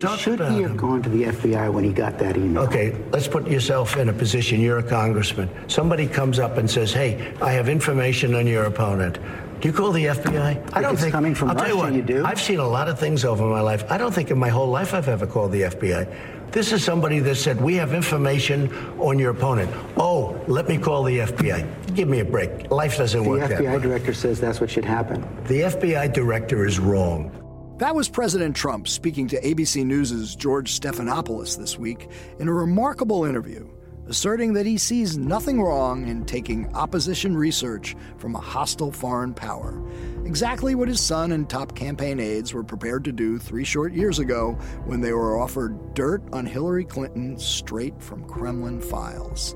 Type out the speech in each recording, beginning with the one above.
Talk Should he have him. gone to the FBI when he got that email? Okay, let's put yourself in a position. You're a congressman. Somebody comes up and says, "Hey, I have information on your opponent." Do you call the FBI? I If it's coming from I'll tell you Russia, what. you do. I've seen a lot of things over my life. I don't think in my whole life I've ever called the FBI. This is somebody that said, "We have information on your opponent." Oh, let me call the FBI. Give me a break. Life doesn't The work that way. The FBI way. director says that's what should happen. The FBI director is wrong. That was President Trump speaking to ABC News' George Stephanopoulos this week in a remarkable interview, asserting that he sees nothing wrong in taking opposition research from a hostile foreign power. Exactly what his son and top campaign aides were prepared to do three short years ago when they were offered dirt on Hillary Clinton straight from Kremlin files.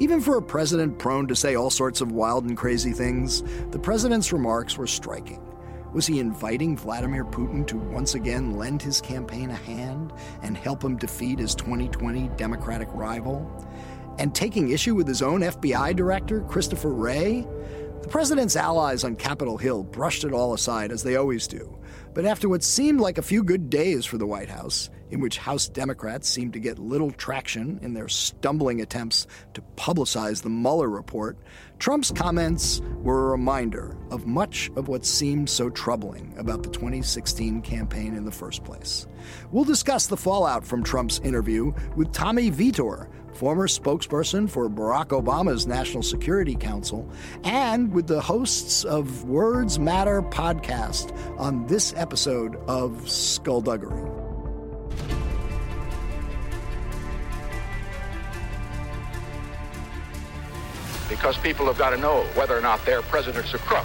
Even for a president prone to say all sorts of wild and crazy things, the president's remarks were striking. Was he inviting Vladimir Putin to once again lend his campaign a hand and help him defeat his 2020 Democratic rival? And taking issue with his own FBI director, Christopher Wray? The president's allies on Capitol Hill brushed it all aside, as they always do. But after what seemed like a few good days for the White House, in which House Democrats seemed to get little traction in their stumbling attempts to publicize the Mueller report, Trump's comments were a reminder of much of what seemed so troubling about the 2016 campaign in the first place. We'll discuss the fallout from Trump's interview with Tommy Vietor, former spokesperson for Barack Obama's National Security Council, and with the hosts of Words Matter podcast on this episode of Skullduggery. because people have got to know whether or not their president's a crook.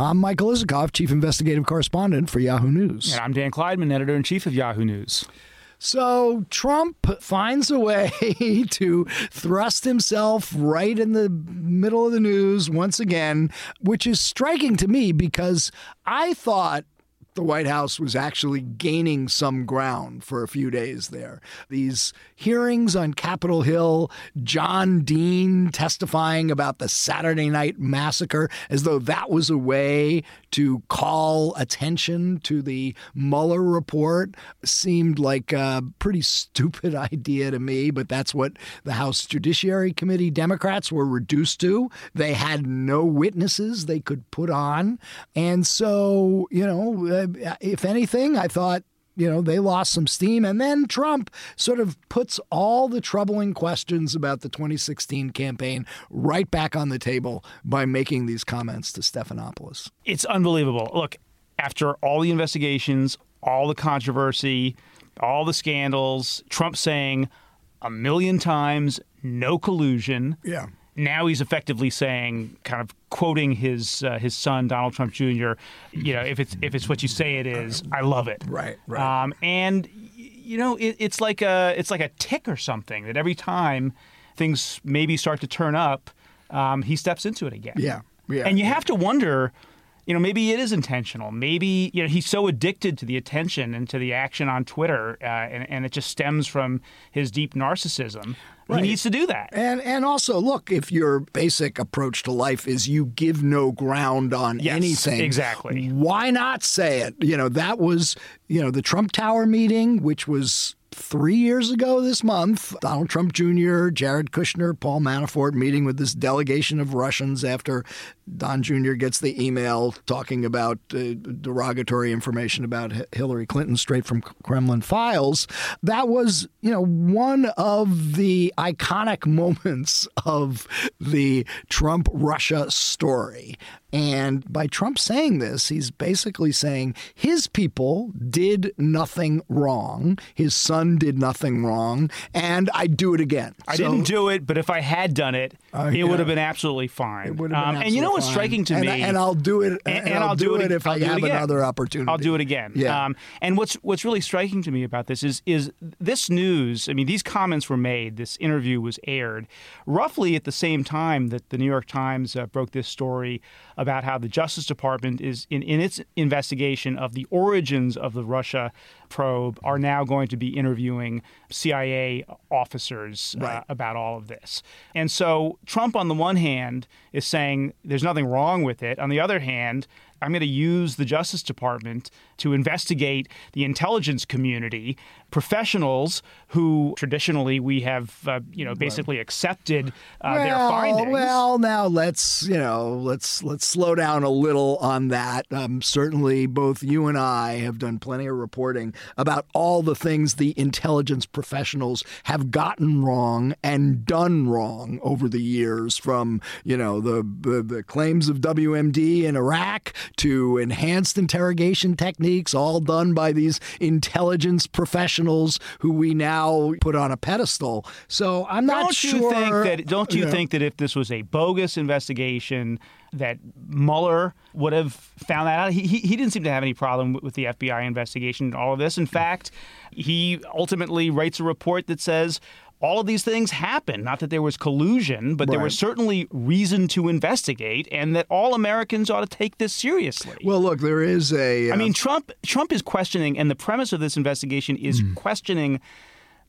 I'm Michael Isikoff, Chief Investigative Correspondent for Yahoo News. And I'm Dan Klaidman, editor in chief of Yahoo News. So Trump finds a way to thrust himself right in the middle of the news once again, which is striking to me because I thought the White House was actually gaining some ground for a few days there. These hearings on Capitol Hill, John Dean testifying about the Saturday night massacre as though that was a way to call attention to the Mueller report seemed like a pretty stupid idea to me, but that's what the House Judiciary Committee Democrats were reduced to. They had no witnesses they could put on. And so, you know, uh, if anything, I thought you know, they lost some steam. And then Trump sort of puts all the troubling questions about the 2016 campaign right back on the table by making these comments to Stephanopoulos. It's unbelievable. Look, after all the investigations, all the controversy, all the scandals, Trump saying a million times no collusion. Yeah. Now he's effectively saying, kind of quoting his uh, his son Donald Trump Jr. You know, if it's if it's what you say it is, I love it. Right. Right. Um, and you know, it, it's like a it's like a tick or something that every time things maybe start to turn up, um, he steps into it again. Yeah. Yeah. And you have to wonder, you know, maybe it is intentional. Maybe you know he's so addicted to the attention and to the action on Twitter, uh, and, and it just stems from his deep narcissism. Right. He needs to do that. And and also look, if your basic approach to life is you give no ground on Yes, anything, exactly. Why not say it? You know that was you know the Trump Tower meeting, which was three years ago this month. Donald Trump Jr., Jared Kushner, Paul Manafort meeting with this delegation of Russians after Don Jr. gets the email talking about uh, derogatory information about Hillary Clinton straight from Kremlin files. That was, you know, one of the iconic moments of the Trump Russia story. And by Trump saying this, he's basically saying his people did nothing wrong. His son did nothing wrong. And I'd do it again. I So- didn't do it, but if I had done it, Uh, it yeah. would have been absolutely fine. It would have been Um, and you know what's absolutely striking to fine. me? and, and I'll do it. and, and, I'll, do, it, if I'll I have another opportunity. I'll do it again. Yeah. Um, and what's what's really striking to me about this is is this news. I mean, these comments were made. This interview was aired roughly at the same time that the New York Times uh, broke this story about how the Justice Department is in, in its investigation of the origins of the Russia probe are now going to be interviewing CIA officers uh, about all of this. And so Trump, on the one hand, is saying there's nothing wrong with it. On the other hand, I'm going to use the Justice Department to investigate the intelligence community, professionals who traditionally we have, uh, you know, basically accepted uh, their findings. well, now let's you know let's let's slow down a little on that. Um, certainly, both you and I have done plenty of reporting about all the things the intelligence professionals have gotten wrong and done wrong over the years, from you know the the, the claims of WMD in Iraq to enhanced interrogation techniques, all done by these intelligence professionals who we now put on a pedestal. So I'm not don't sure. you think that? Don't you know. think that if this was a bogus investigation, that Mueller would have found that out? He, he, he didn't seem to have any problem with the FBI investigation and all of this. In fact, he ultimately writes a report that says. All of these things happened. Not that there was collusion, but there was certainly reason to investigate, and that all Americans ought to take this seriously. Well, look, there is a. I mean, Trump Trump is questioning, and the premise of this investigation is Hmm. questioning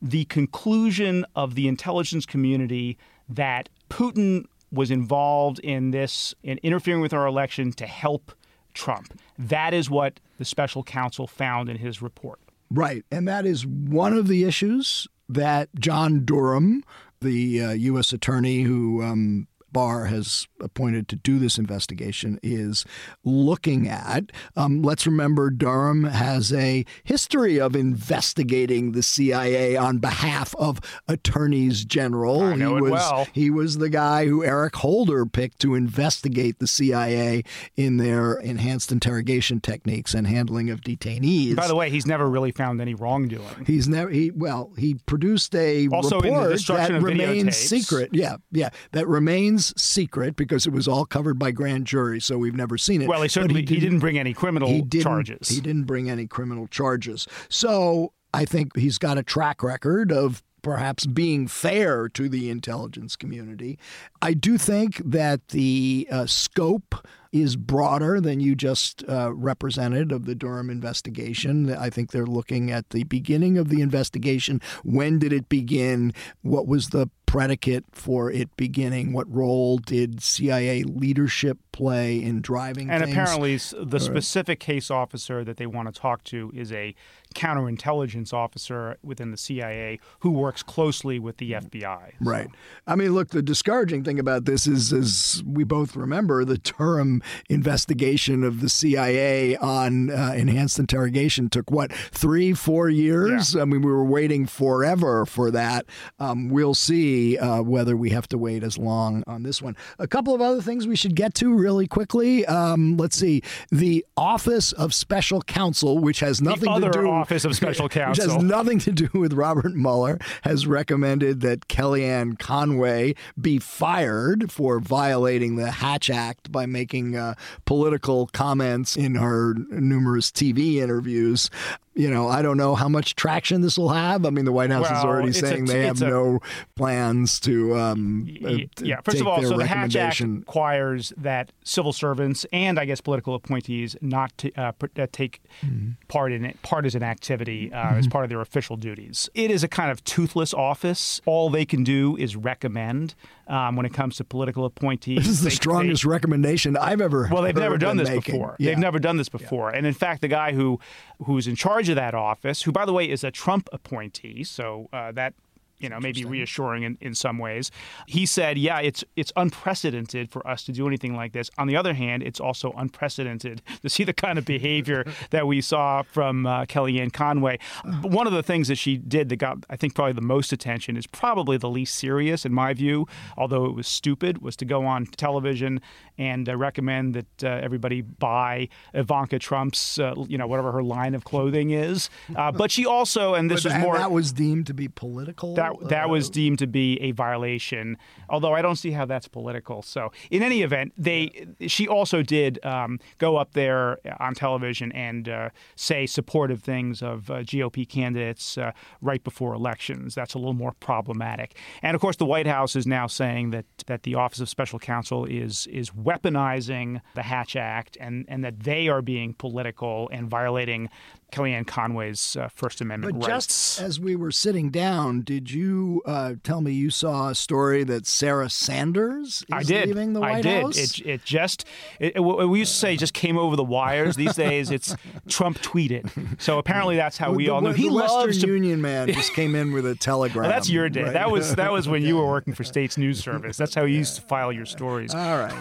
the conclusion of the intelligence community that Putin was involved in this in interfering with our election to help Trump. That is what the special counsel found in his report. Right. And that is one of the issues that John Durham, the uh, U.S. attorney who um, Barr has appointed to do this investigation, is looking at. Um, let's remember Durham has a history of investigating the CIA on behalf of attorneys general. I know he it was well. he was the guy who Eric Holder picked to investigate the CIA in their enhanced interrogation techniques and handling of detainees. By the way, he's never really found any wrongdoing. He's never he well he produced a Also report that remains videotapes. secret. Yeah, yeah, that remains secret because it was all covered by grand jury, so we've never seen it. Well, he certainly he didn't, bring any criminal he charges. He didn't bring any criminal charges. So I think he's got a track record of perhaps being fair to the intelligence community. I do think that the uh, scope is broader than you just uh, represented of the Durham investigation. I think they're looking at the beginning of the investigation. When did it begin? What was the predicate for it beginning? What role did CIA leadership play in driving And things? apparently, the specific case officer that they want to talk to is a counterintelligence officer within the CIA who works closely with the FBI. Right. I mean, look, the discouraging thing about this is, as we both remember, the Durham investigation of the CIA on uh, enhanced interrogation took what three, four years. I mean, we were waiting forever for that. Um, we'll see uh, whether we have to wait as long on this one. A couple of other things we should get to really quickly. Um, let's see, the Office of Special Counsel, which has nothing to do Office of Special Counsel, which has nothing to do with Robert Mueller, has recommended that Kellyanne Conway be fired for violating the Hatch Act by making uh, political comments in her numerous TV interviews. You know, I don't know how much traction this will have. I mean, the White House is already saying they have a- no plans to. Um, uh, Y- yeah, first of all, so the Hatch Act requires that civil servants and I guess political appointees not to uh, uh, take Mm-hmm. part in it, partisan activity uh, as part of their official duties. It is a kind of toothless office. All they can do is recommend um, when it comes to political appointees. This is the They- they- strongest recommendation I've ever. well, they've never done this making. before. Yeah. They've never done this before. And in fact, the guy who who's in charge of that office, who by the way is a Trump appointee, so uh, that you know maybe reassuring in, in some ways. He said, "Yeah, it's it's unprecedented for us to do anything like this. On the other hand, it's also unprecedented to see the kind of behavior that we saw from uh, Kellyanne Conway. But one of the things that she did that got, I think, probably the most attention is probably the least serious in my view, although it was stupid, was to go on television and uh, recommend that uh, everybody buy Ivanka Trump's, uh, you know, whatever her line of clothing is. Uh, but she also, and this But was and more that was deemed to be political. that that that was uh, deemed to be a violation. Although I don't see how that's political. So in any event, they she also did um, go up there on television and uh, say supportive things of uh, GOP candidates uh, right before elections. That's a little more problematic. And of course, the White House is now saying that that the Office of Special Counsel is is weaponizing the Hatch Act and and that they are being political and violating Kellyanne Conway's uh, First Amendment But rights. just as we were sitting down, did you uh, tell me you saw a story that Sarah Sanders is I did. leaving the White I did. House? It, it just, it, it- we used to say, just came over the wires. These days, it's Trump tweeted. So apparently, that's how we the, all know. the He Western loves to. Union man just came in with a telegram. Well, that's your day. right? That was that was when you were working for State's News Service. That's how you used to file your stories. All right.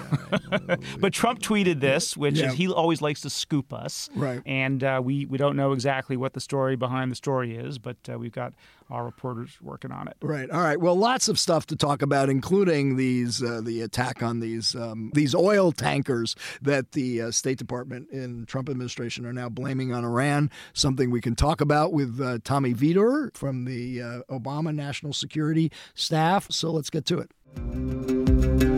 all right. But Trump tweeted this, which Yeah. is he always likes to scoop us. Right. And uh, we we don't know exactly what the story behind the story is, but uh, we've got our reporters working on it. Right. All right. Well, lots of stuff to talk about, including these uh, the attack on these um, these oil tankers that the uh, State Department and Trump administration are now blaming on Iran. Something we can talk about with uh, Tommy Vietor from the uh, Obama National Security Staff. So let's get to it.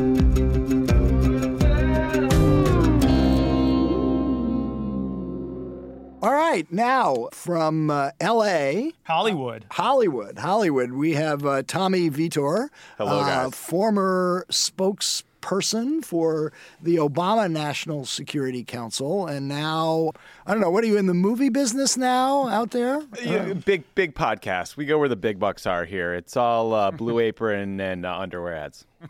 All right, now from uh, L.A. Hollywood. Hollywood, Hollywood. We have uh, Tommy Vietor, Hello, uh, guys. former spokesperson for the Obama National Security Council, and now I don't know. What are you in the movie business now? Out there? Yeah, big big podcast. We go where the big bucks are here. It's all uh, Blue Apron and uh, underwear ads.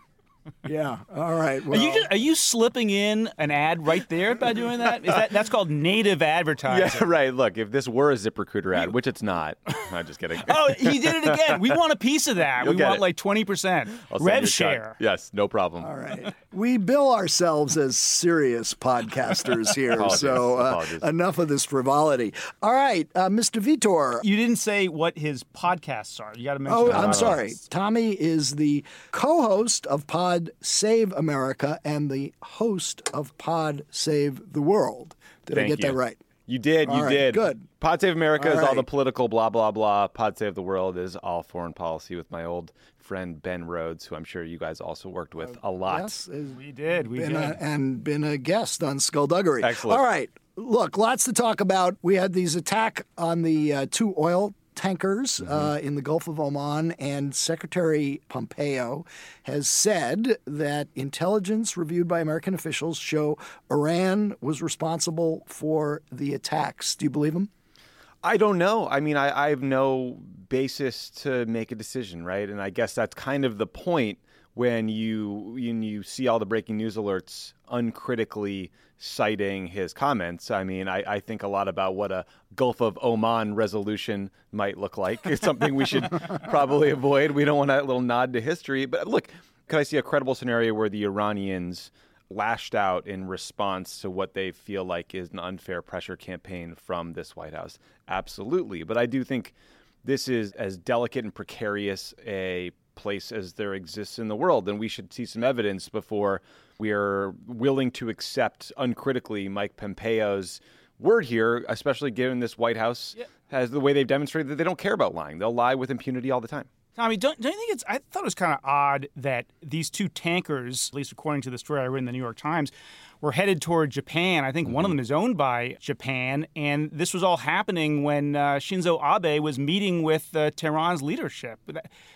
Yeah. All right. Well, Are you just, are you slipping in an ad right there by doing that? Is that that's called native advertising? Yeah, right. Look, if this were a ZipRecruiter ad, which it's not, I'm just kidding. Oh, he did it again. We want a piece of that. You'll we want it. like twenty percent I'll rev a cut. share. Yes, no problem. All right. We bill ourselves as serious podcasters here, Apologies. so uh, Apologies. enough of this frivolity. All right, uh, Mr. Vietor. You didn't say what his podcasts are. You got to mention. Oh, that. I'm sorry. Tommy is the co host of Pod Save America and the host of Pod Save the World. Did I Thank get that right? You did. You All right, did. good. Pod Save America All is all the political blah blah blah. Pod Save the World is all foreign policy with my old friend Ben Rhodes, who I'm sure you guys also worked with a lot. Yes. We did. We been did. a, and been a guest on Skullduggery. Excellent. All right. Look, lots to talk about. We had these attack on the uh, two oil tankers uh, in the Gulf of Oman, and Secretary Pompeo has said that intelligence reviewed by American officials show Iran was responsible for the attacks. Do you believe him? I don't know. I mean, I, I have no basis to make a decision, right? And I guess that's kind of the point when you when you see all the breaking news alerts uncritically citing his comments. I mean, I, I think a lot about what a Gulf of Oman resolution might look like. It's something we should probably avoid. We don't want that little nod to history. But look, could I see a credible scenario where the Iranians lashed out in response to what they feel like is an unfair pressure campaign from this White House? Absolutely. But I do think this is as delicate and precarious a place as there exists in the world, and we should see some evidence before we are willing to accept uncritically Mike Pompeo's word here, especially given this White House has the way they've demonstrated that they don't care about lying. They'll lie with impunity all the time. Tommy, don't, don't you think it's? I thought it was kind of odd that these two tankers, at least according to the story I read in the New York Times, were headed toward Japan. I think one of them is owned by Japan, and this was all happening when uh, Shinzo Abe was meeting with uh, Tehran's leadership.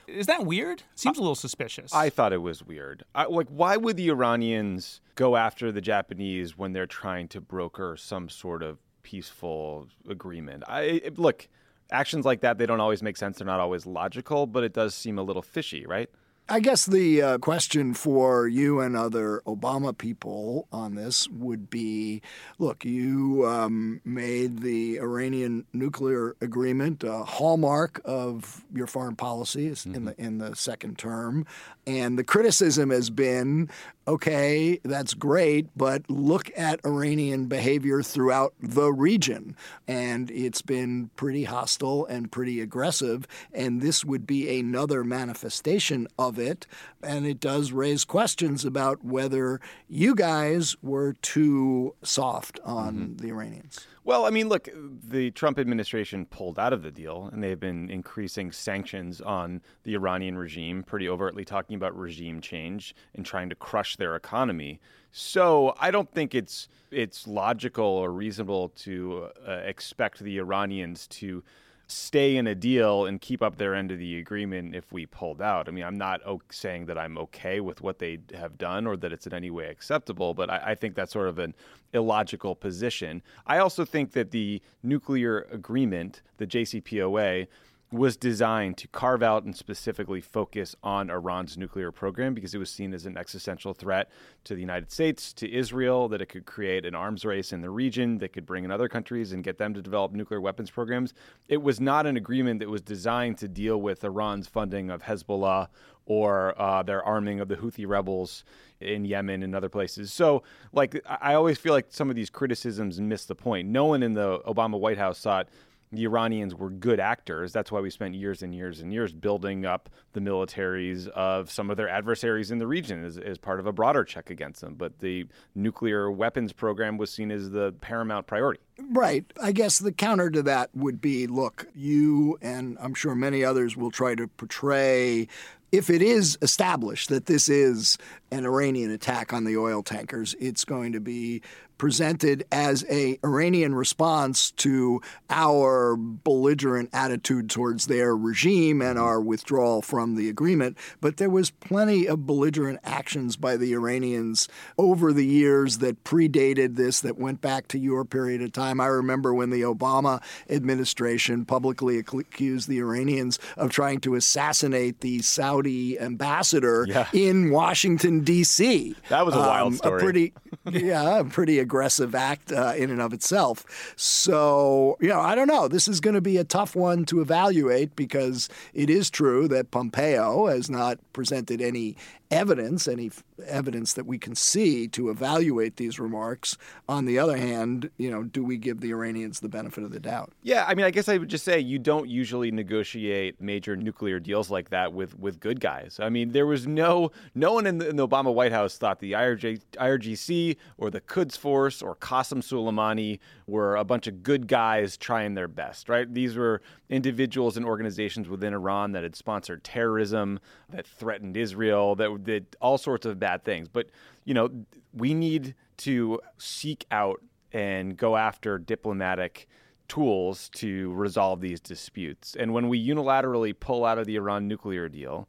Is that weird? Seems a little suspicious. I thought it was weird. I, like, why would the Iranians go after the Japanese when they're trying to broker some sort of peaceful agreement? I it- look, actions like that they don't always make sense. They're not always logical, but it does seem a little fishy, right? I guess the uh, question for you and other Obama people on this would be look, you um, made the Iranian nuclear agreement a hallmark of your foreign policy in, the, in the second term. And the criticism has been okay, that's great, but look at Iranian behavior throughout the region. And it's been pretty hostile and pretty aggressive. And this would be another manifestation of of it. And it does raise questions about whether you guys were too soft on mm-hmm. the Iranians. Well, I mean, look, the Trump administration pulled out of the deal, and they've been increasing sanctions on the Iranian regime, pretty overtly talking about regime change and trying to crush their economy. So I don't think it's it's logical or reasonable to uh, expect the Iranians to stay in a deal and keep up their end of the agreement if we pulled out. I mean, I'm not saying that I'm okay with what they have done or that it's in any way acceptable, but I, I think that's sort of an illogical position. I also think that the nuclear agreement, the JCPOA, was designed to carve out and specifically focus on Iran's nuclear program because it was seen as an existential threat to the United States, to Israel, that it could create an arms race in the region that could bring in other countries and get them to develop nuclear weapons programs. It was not an agreement that was designed to deal with Iran's funding of Hezbollah or uh, their arming of the Houthi rebels in Yemen and other places. So, like, I always feel like some of these criticisms miss the point. No one in the Obama White House thought the Iranians were good actors. That's why we spent years and years and years building up the militaries of some of their adversaries in the region as, as part of a broader check against them. But the nuclear weapons program was seen as the paramount priority. Right. I guess the counter to that would be look, you and I'm sure many others will try to portray if it is established that this is an Iranian attack on the oil tankers, it's going to be presented as a Iranian response to our belligerent attitude towards their regime and our withdrawal from the agreement. But there was plenty of belligerent actions by the Iranians over the years that predated this, that went back to your period of time. I remember when the Obama administration publicly accused the Iranians of trying to assassinate the Saudi ambassador yeah. in Washington D.C. That was a wild um, story. A pretty, yeah, a pretty aggressive act uh, in and of itself. So, you know, I don't know. This is going to be a tough one to evaluate because it is true that Pompeo has not presented any evidence, any evidence that we can see to evaluate these remarks. On the other hand, you know, do we give the Iranians the benefit of the doubt? Yeah, I mean, I guess I would just say you don't usually negotiate major nuclear deals like that with with good guys. I mean, there was no no one in the, in the Obama White House thought the IRG, IRGC or the Quds Force or Qasem Soleimani were a bunch of good guys trying their best, right? These were individuals and organizations within Iran that had sponsored terrorism, that threatened Israel, that did all sorts of bad things. But, you know, we need to seek out and go after diplomatic tools to resolve these disputes. And when we unilaterally pull out of the Iran nuclear deal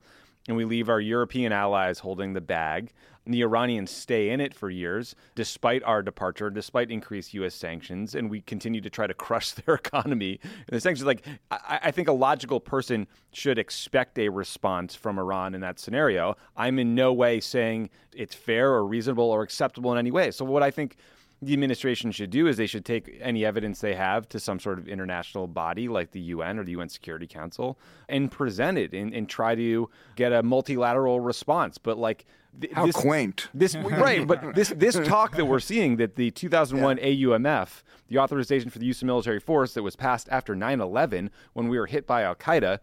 and we leave our European allies holding the bag, the Iranians stay in it for years, despite our departure, despite increased U.S. sanctions, and we continue to try to crush their economy. And the sanctions, like I, I think, a logical person should expect a response from Iran in that scenario. I'm in no way saying it's fair or reasonable or acceptable in any way. So what I think the administration should do is they should take any evidence they have to some sort of international body like the UN or the UN Security Council and present it and, and try to get a multilateral response. But like th- how this, quaint, this right? But this this talk that we're seeing that the 2001 yeah. AUMF, the authorization for the use of military force that was passed after 9/11 when we were hit by Al Qaeda,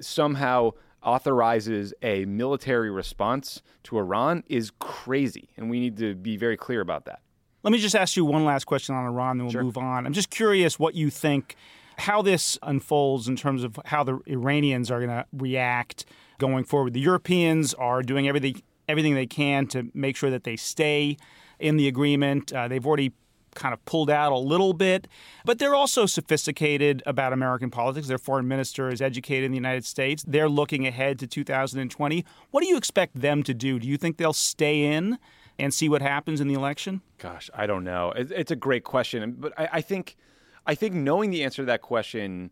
somehow authorizes a military response to Iran is crazy, and we need to be very clear about that. Let me just ask you one last question on Iran, then we'll sure. move on. I'm just curious what you think, how this unfolds in terms of how the Iranians are going to react going forward. The Europeans are doing everything everything they can to make sure that they stay in the agreement. Uh, they've already kind of pulled out a little bit, but they're also sophisticated about American politics. Their foreign minister is educated in the United States. They're looking ahead to 2020. What do you expect them to do? Do you think they'll stay in? and see what happens in the election? Gosh, I don't know. It's a great question, but I think I think knowing the answer to that question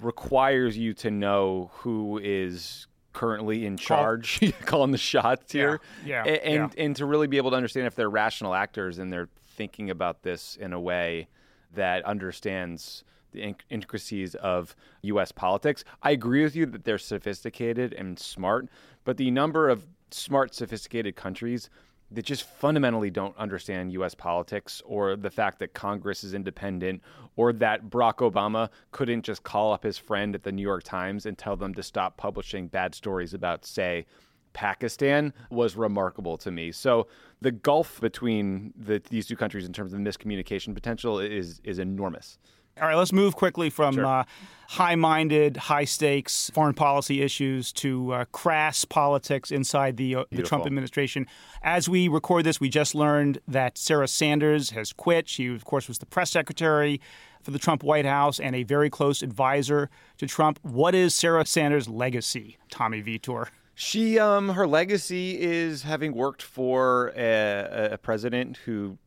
requires you to know who is currently in charge, Call. calling the shots here, yeah, yeah, and yeah. and to really be able to understand if they're rational actors and they're thinking about this in a way that understands the intricacies of U.S. politics. I agree with you that they're sophisticated and smart, but the number of smart, sophisticated countries that just fundamentally don't understand U.S. politics or the fact that Congress is independent or that Barack Obama couldn't just call up his friend at the New York Times and tell them to stop publishing bad stories about, say, Pakistan was remarkable to me. So the gulf between the, these two countries in terms of miscommunication potential is is enormous. All right, let's move quickly from Sure. uh, high minded, high stakes foreign policy issues to uh, crass politics inside the, uh, the Trump administration. As we record this, we just learned that Sarah Sanders has quit. She, of course, was the press secretary for the Trump White House and a very close advisor to Trump. What is Sarah Sanders' legacy, Tommy Vietor? She, um, her legacy is having worked for a, a president who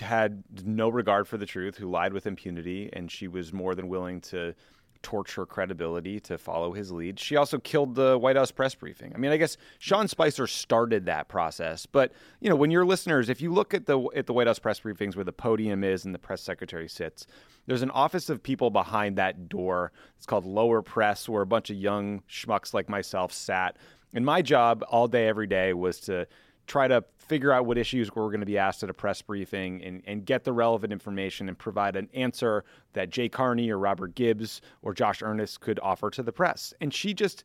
had no regard for the truth, who lied with impunity, and she was more than willing to torch her credibility to follow his lead. She also killed the White House press briefing. I mean, I guess Sean Spicer started that process, but you know, when your listeners, if you look at the at the White House press briefings where the podium is and the press secretary sits, there's an office of people behind that door. It's called lower press, where a bunch of young schmucks like myself sat. And my job all day, every day was to try to figure out what issues we're going to be asked at a press briefing and, and get the relevant information and provide an answer that Jay Carney or Robert Gibbs or Josh Earnest could offer to the press. And she just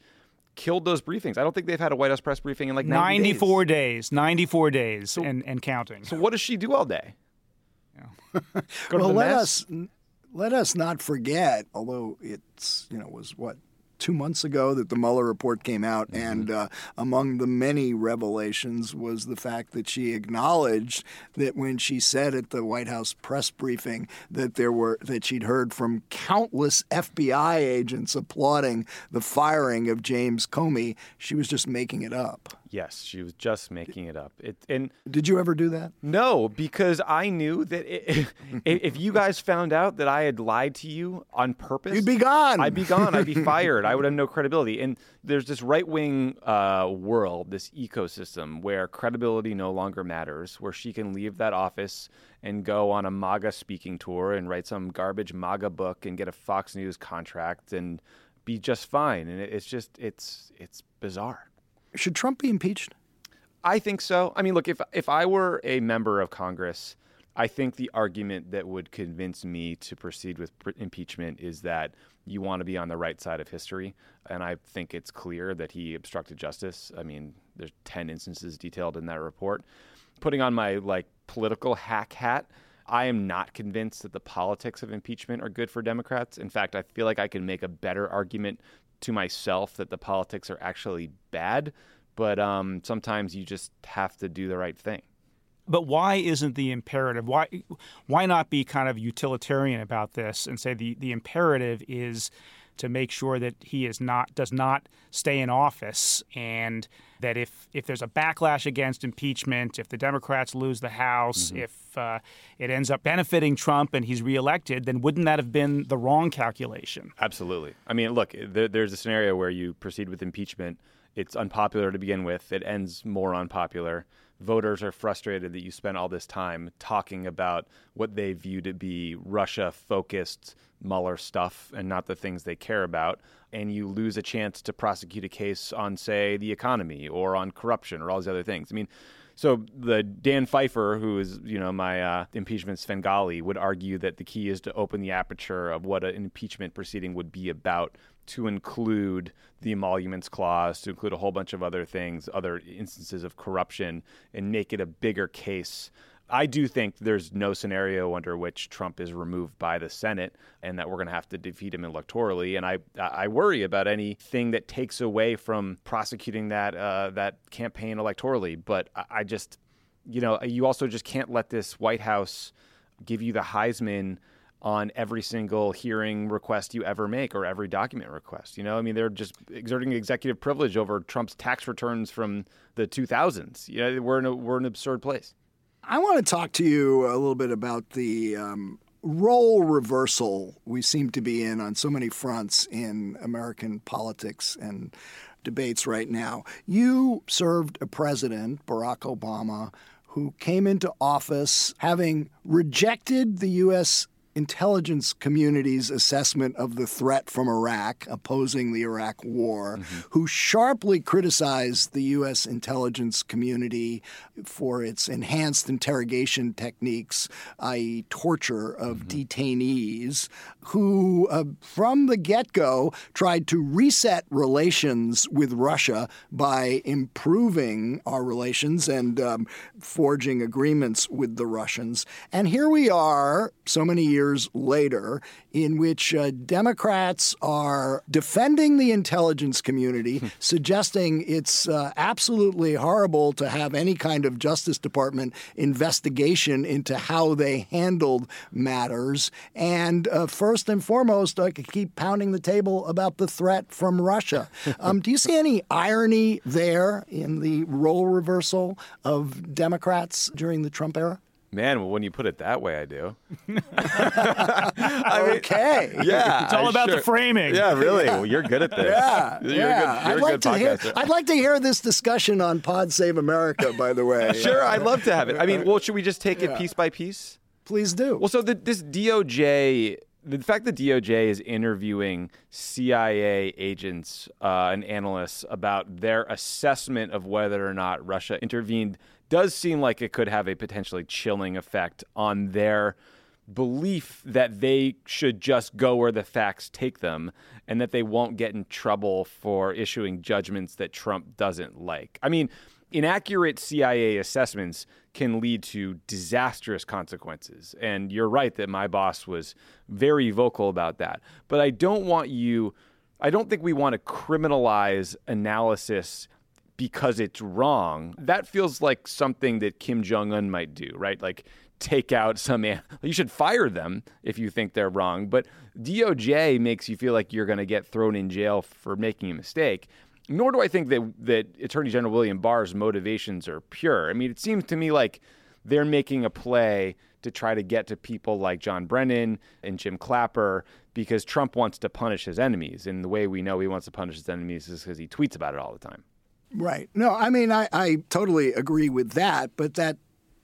killed those briefings. I don't think they've had a White House press briefing in like 90 94 days, 94 days, and, and counting. So what does she do all day? Go to well, the let mess? us let us not forget, although it's you know was what two months ago that the Mueller report came out, Mm-hmm. and uh, among the many revelations was the fact that she acknowledged that when she said at the White House press briefing that there were that she'd heard from countless FBI agents applauding the firing of James Comey, she was just making it up. Yes, she was just making it up. It, and Did you ever do that? No, because I knew that i if you guys found out that I had lied to you on purpose, You'd be gone. I'd be gone. I'd be fired. I would have no credibility. And there's this right wing uh, world, this ecosystem where credibility no longer matters, where she can leave that office and go on a MAGA speaking tour and write some garbage MAGA book and get a Fox News contract and be just fine. And it, it's just it's it's bizarre. Should Trump be impeached? I think so. I mean, look, if if I were a member of Congress, I think the argument that would convince me to proceed with pr- impeachment is that you want to be on the right side of history, and I think it's clear that he obstructed justice. I mean, there's 10 instances detailed in that report. Putting on my like political hack hat, I am not convinced that the politics of impeachment are good for Democrats. In fact, I feel like I can make a better argument to myself that the politics are actually bad, but um, sometimes you just have to do the right thing. But why isn't the imperative? Why why not be kind of utilitarian about this and say the, the imperative is to make sure that he is not does not stay in office and that if if there's a backlash against impeachment, if the Democrats lose the House, if uh, it ends up benefiting Trump and he's reelected, then wouldn't that have been the wrong calculation? Absolutely. I mean, look, there, there's a scenario where you proceed with impeachment. It's unpopular to begin with. It ends more unpopular. Voters are frustrated that you spent all this time talking about what they view to be Russia focused Mueller stuff and not the things they care about. And you lose a chance to prosecute a case on, say, the economy or on corruption or all these other things. I mean, so the Dan Pfeiffer, who is you know my uh, impeachment Svengali, would argue that the key is to open the aperture of what an impeachment proceeding would be about, to include the emoluments clause, to include a whole bunch of other things, other instances of corruption, and make it a bigger case. I do think there's no scenario under which Trump is removed by the Senate, and that we're going to have to defeat him electorally. And I, I worry about anything that takes away from prosecuting that uh, that campaign electorally. But I, just, you know, you also just can't let this White House give you the Heisman on every single hearing request you ever make or every document request. You know, I mean, they're just exerting executive privilege over Trump's tax returns from the 2000s. You know, we're in a, we're in an absurd place. I want to talk to you a little bit about the um, role reversal we seem to be in on so many fronts in American politics and debates right now. You served a president, Barack Obama, who came into office having rejected the U.S. intelligence community's assessment of the threat from Iraq, opposing the Iraq war, mm-hmm. who sharply criticized the U.S. intelligence community for its enhanced interrogation techniques, i.e., torture of mm-hmm. detainees, who, uh, from the get go, tried to reset relations with Russia by improving our relations and um, forging agreements with the Russians. And here we are, so many years years later, in which uh, Democrats are defending the intelligence community, suggesting it's uh, absolutely horrible to have any kind of Justice Department investigation into how they handled matters. And uh, first and foremost, I could keep pounding the table about the threat from Russia. Um, do you see any irony there in the role reversal of Democrats during the Trump era? Man, well, when you put it that way, I do. I mean, okay. Yeah. It's all I about sure. the framing. Yeah, really. Well, you're good at this. Yeah. You're yeah. Good, you're I'd, like good to hear. I'd like to hear this discussion on Pod Save America, by the way. sure, I'd love to have it. I mean, well, should we just take it piece by piece? Please do. Well, so the, this DOJ the fact that DOJ is interviewing CIA agents uh, and analysts about their assessment of whether or not Russia intervened does seem like it could have a potentially chilling effect on their belief that they should just go where the facts take them and that they won't get in trouble for issuing judgments that Trump doesn't like. I mean, inaccurate CIA assessments can lead to disastrous consequences. And you're right that my boss was very vocal about that. But I don't want you, I don't think we want to criminalize analysis because it's wrong. That feels like something that Kim Jong un might do, right? Like, take out some you should fire them if you think they're wrong but DOJ makes you feel like you're going to get thrown in jail for making a mistake nor do I think that that Attorney General William Barr's motivations are pure. I mean, it seems to me like they're making a play to try to get to people like John Brennan and Jim Clapper because Trump wants to punish his enemies. And the way we know he wants to punish his enemies is because he tweets about it all the time. Right. No, I mean, I, I totally agree with that, but that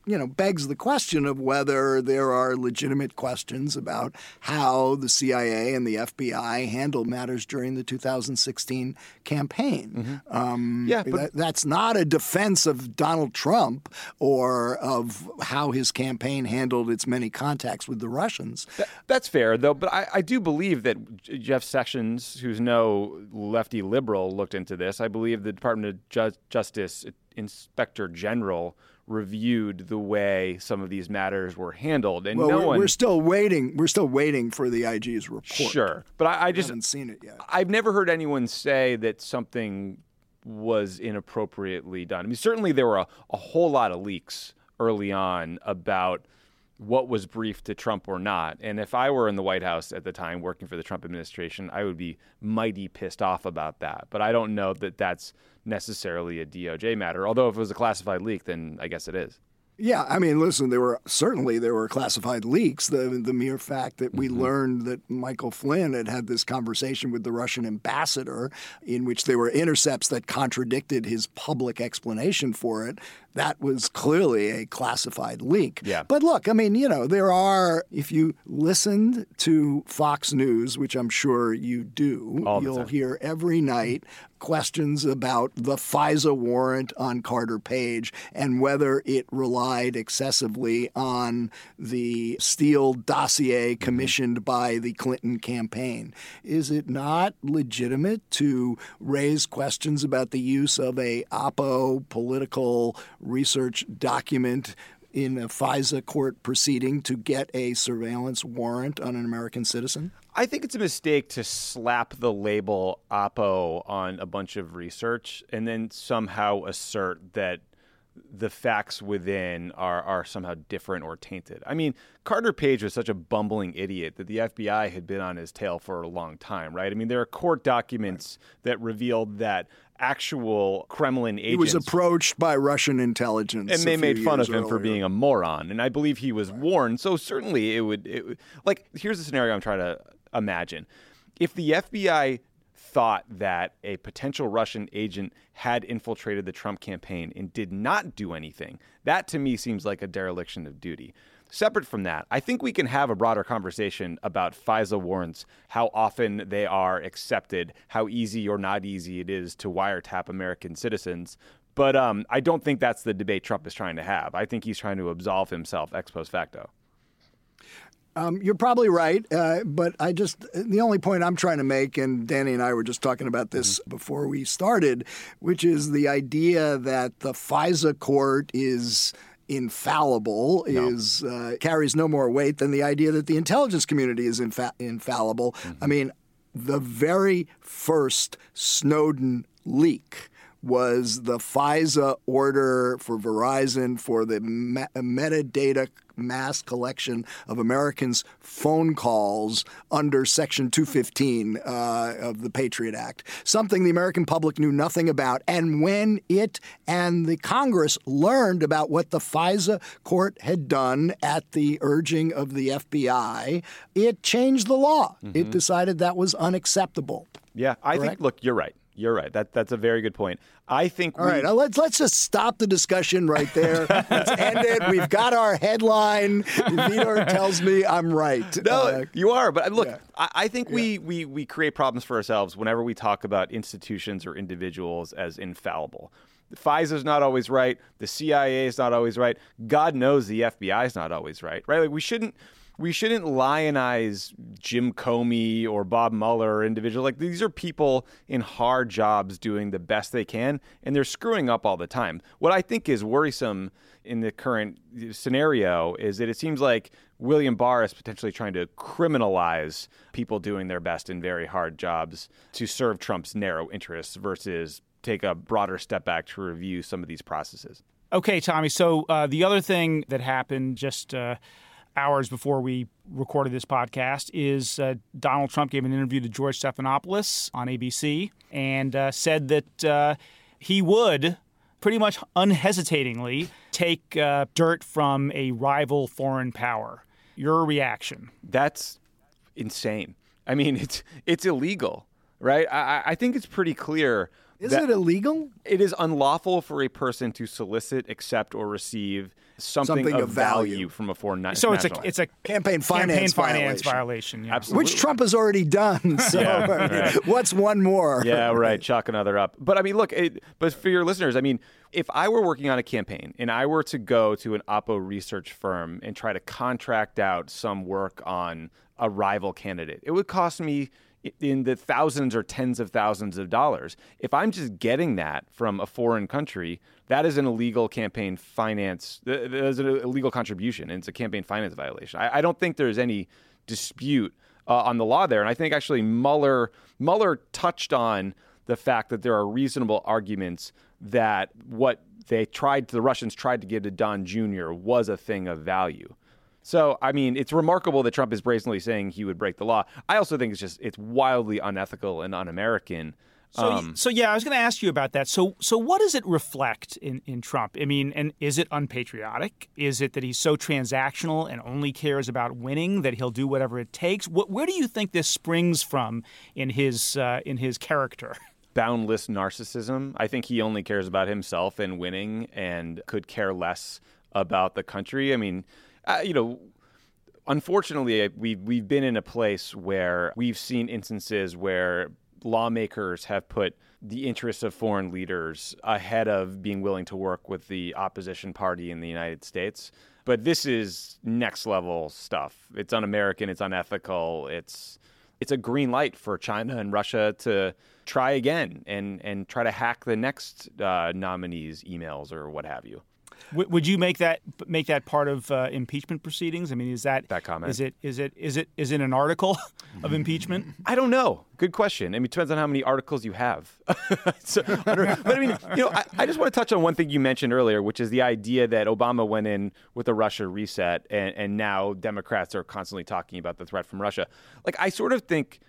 you know, begs the question of whether there are legitimate questions about how the CIA and the FBI handled matters during the 2016 campaign. Mm-hmm. Um, yeah, but that, that's not a defense of Donald Trump or of how his campaign handled its many contacts with the Russians. That, that's fair, though. But I, I do believe that Jeff Sessions, who's no lefty liberal, looked into this. I believe the Department of Ju- Justice Inspector General reviewed the way some of these matters were handled, and well, no we're, one. We're still waiting. We're still waiting for the IG's report. Sure, but I, I just haven't seen it yet. I've never heard anyone say that something was inappropriately done. I mean, certainly there were a, a whole lot of leaks early on about what was briefed to Trump or not. And if I were in the White House at the time working for the Trump administration, I would be mighty pissed off about that. But I don't know that that's necessarily a DOJ matter. Although if it was a classified leak, then I guess it is. Yeah, I mean, listen, there were certainly there were classified leaks. The the mere fact that we mm-hmm. learned that Michael Flynn had had this conversation with the Russian ambassador, in which there were intercepts that contradicted his public explanation for it, that was clearly a classified leak. Yeah. But look, I mean, you know, there are if you listened to Fox News, which I'm sure you do, you'll hear every night questions about the FISA warrant on Carter Page and whether it relied excessively on the Steele dossier mm-hmm. commissioned by the Clinton campaign. Is it not legitimate to raise questions about the use of a Oppo political research document in a FISA court proceeding to get a surveillance warrant on an American citizen? I think it's a mistake to slap the label Oppo on a bunch of research and then somehow assert that the facts within are, are somehow different or tainted. I mean, Carter Page was such a bumbling idiot that the FBI had been on his tail for a long time, right? I mean, there are court documents that revealed that actual Kremlin agents. He was approached by Russian intelligence, and they made fun of him earlier. for being a moron. And I believe he was right. warned. So certainly it would, it like. Here's the scenario I'm trying to imagine. If the FBI thought that a potential Russian agent had infiltrated the Trump campaign and did not do anything, that to me seems like a dereliction of duty. Separate from that, I think we can have a broader conversation about FISA warrants, how often they are accepted, how easy or not easy it is to wiretap American citizens. But um, I don't think that's the debate Trump is trying to have. I think he's trying to absolve himself ex post facto. Um, you're probably right, uh, but I just the only point I'm trying to make, and Danny and I were just talking about this mm-hmm. before we started, which is the idea that the FISA court is infallible no. is uh, carries no more weight than the idea that the intelligence community is infa- infallible. Mm-hmm. I mean, the very first Snowden leak was the FISA order for Verizon for the me- metadata mass collection of Americans' phone calls under Section 215 uh, of the Patriot Act, something the American public knew nothing about. And when it and the Congress learned about what the FISA court had done at the urging of the FBI, it changed the law. Mm-hmm. It decided that was unacceptable. Yeah, I Correct? think, look, you're right. You're right. That that's a very good point. I think. All we... right, now let's let's just stop the discussion right there. let's end it. We've got our headline. Vietor tells me I'm right. No, uh, you are. But look, yeah. I, I, think yeah. we, we we create problems for ourselves whenever we talk about institutions or individuals as infallible. FISA is not always right. The CIA is not always right. God knows the FBI is not always right. Right? Like we shouldn't we shouldn't lionize Jim Comey or Bob Mueller or individuals. Like these are people in hard jobs doing the best they can, and they're screwing up all the time. What I think is worrisome in the current scenario is that it seems like William Barr is potentially trying to criminalize people doing their best in very hard jobs to serve Trump's narrow interests versus take a broader step back to review some of these processes. Okay, Tommy. So uh, the other thing that happened just. Uh, hours before we recorded this podcast is uh, Donald Trump gave an interview to George Stephanopoulos on ABC and uh, said that uh, he would pretty much unhesitatingly take uh, dirt from a rival foreign power. Your reaction? That's insane. I mean, it's it's illegal, right? I, I think it's pretty clear. Is it illegal? It is unlawful for a person to solicit, accept, or receive something, something of, of value. value. from a foreign national. so it's a it's a campaign finance campaign finance violation, violation yeah. Absolutely. which Trump has already done. So yeah, right. what's one more? Yeah, right. Chalk another up. But I mean, look. It, but for your listeners, I mean, if I were working on a campaign and I were to go to an Oppo research firm and try to contract out some work on a rival candidate, it would cost me in the thousands or tens of thousands of dollars. If I'm just getting that from a foreign country, that is an illegal campaign finance. That is an illegal contribution, and it's a campaign finance violation. I, I don't think there's any dispute uh, on the law there, and I think actually Mueller Mueller touched on the fact that there are reasonable arguments that what they tried, the Russians tried to give to Don Jr. was a thing of value. So, I mean, it's remarkable that Trump is brazenly saying he would break the law. I also think it's just it's wildly unethical and un-American. So, um, so yeah, I was going to ask you about that. So, so what does it reflect in, in Trump? I mean, and is it unpatriotic? Is it that he's so transactional and only cares about winning that he'll do whatever it takes? What, where do you think this springs from in his uh, in his character? Boundless narcissism. I think he only cares about himself and winning, and could care less about the country. I mean, uh, you know, unfortunately, we've we've been in a place where we've seen instances where lawmakers have put the interests of foreign leaders ahead of being willing to work with the opposition party in the United States. But this is next level stuff. It's un-American. It's unethical. It's it's a green light for China and Russia to try again and and try to hack the next uh, nominees' emails or what have you. W- would you make that make that part of uh, impeachment proceedings? I mean, is that that comment? Is it is it is it is it an article of impeachment? I don't know. Good question. I mean, it depends on how many articles you have. so, but I mean, you know, I, I, just want to touch on one thing you mentioned earlier, which is the idea that Obama went in with a Russia reset, and, and now Democrats are constantly talking about the threat from Russia. Like, I sort of think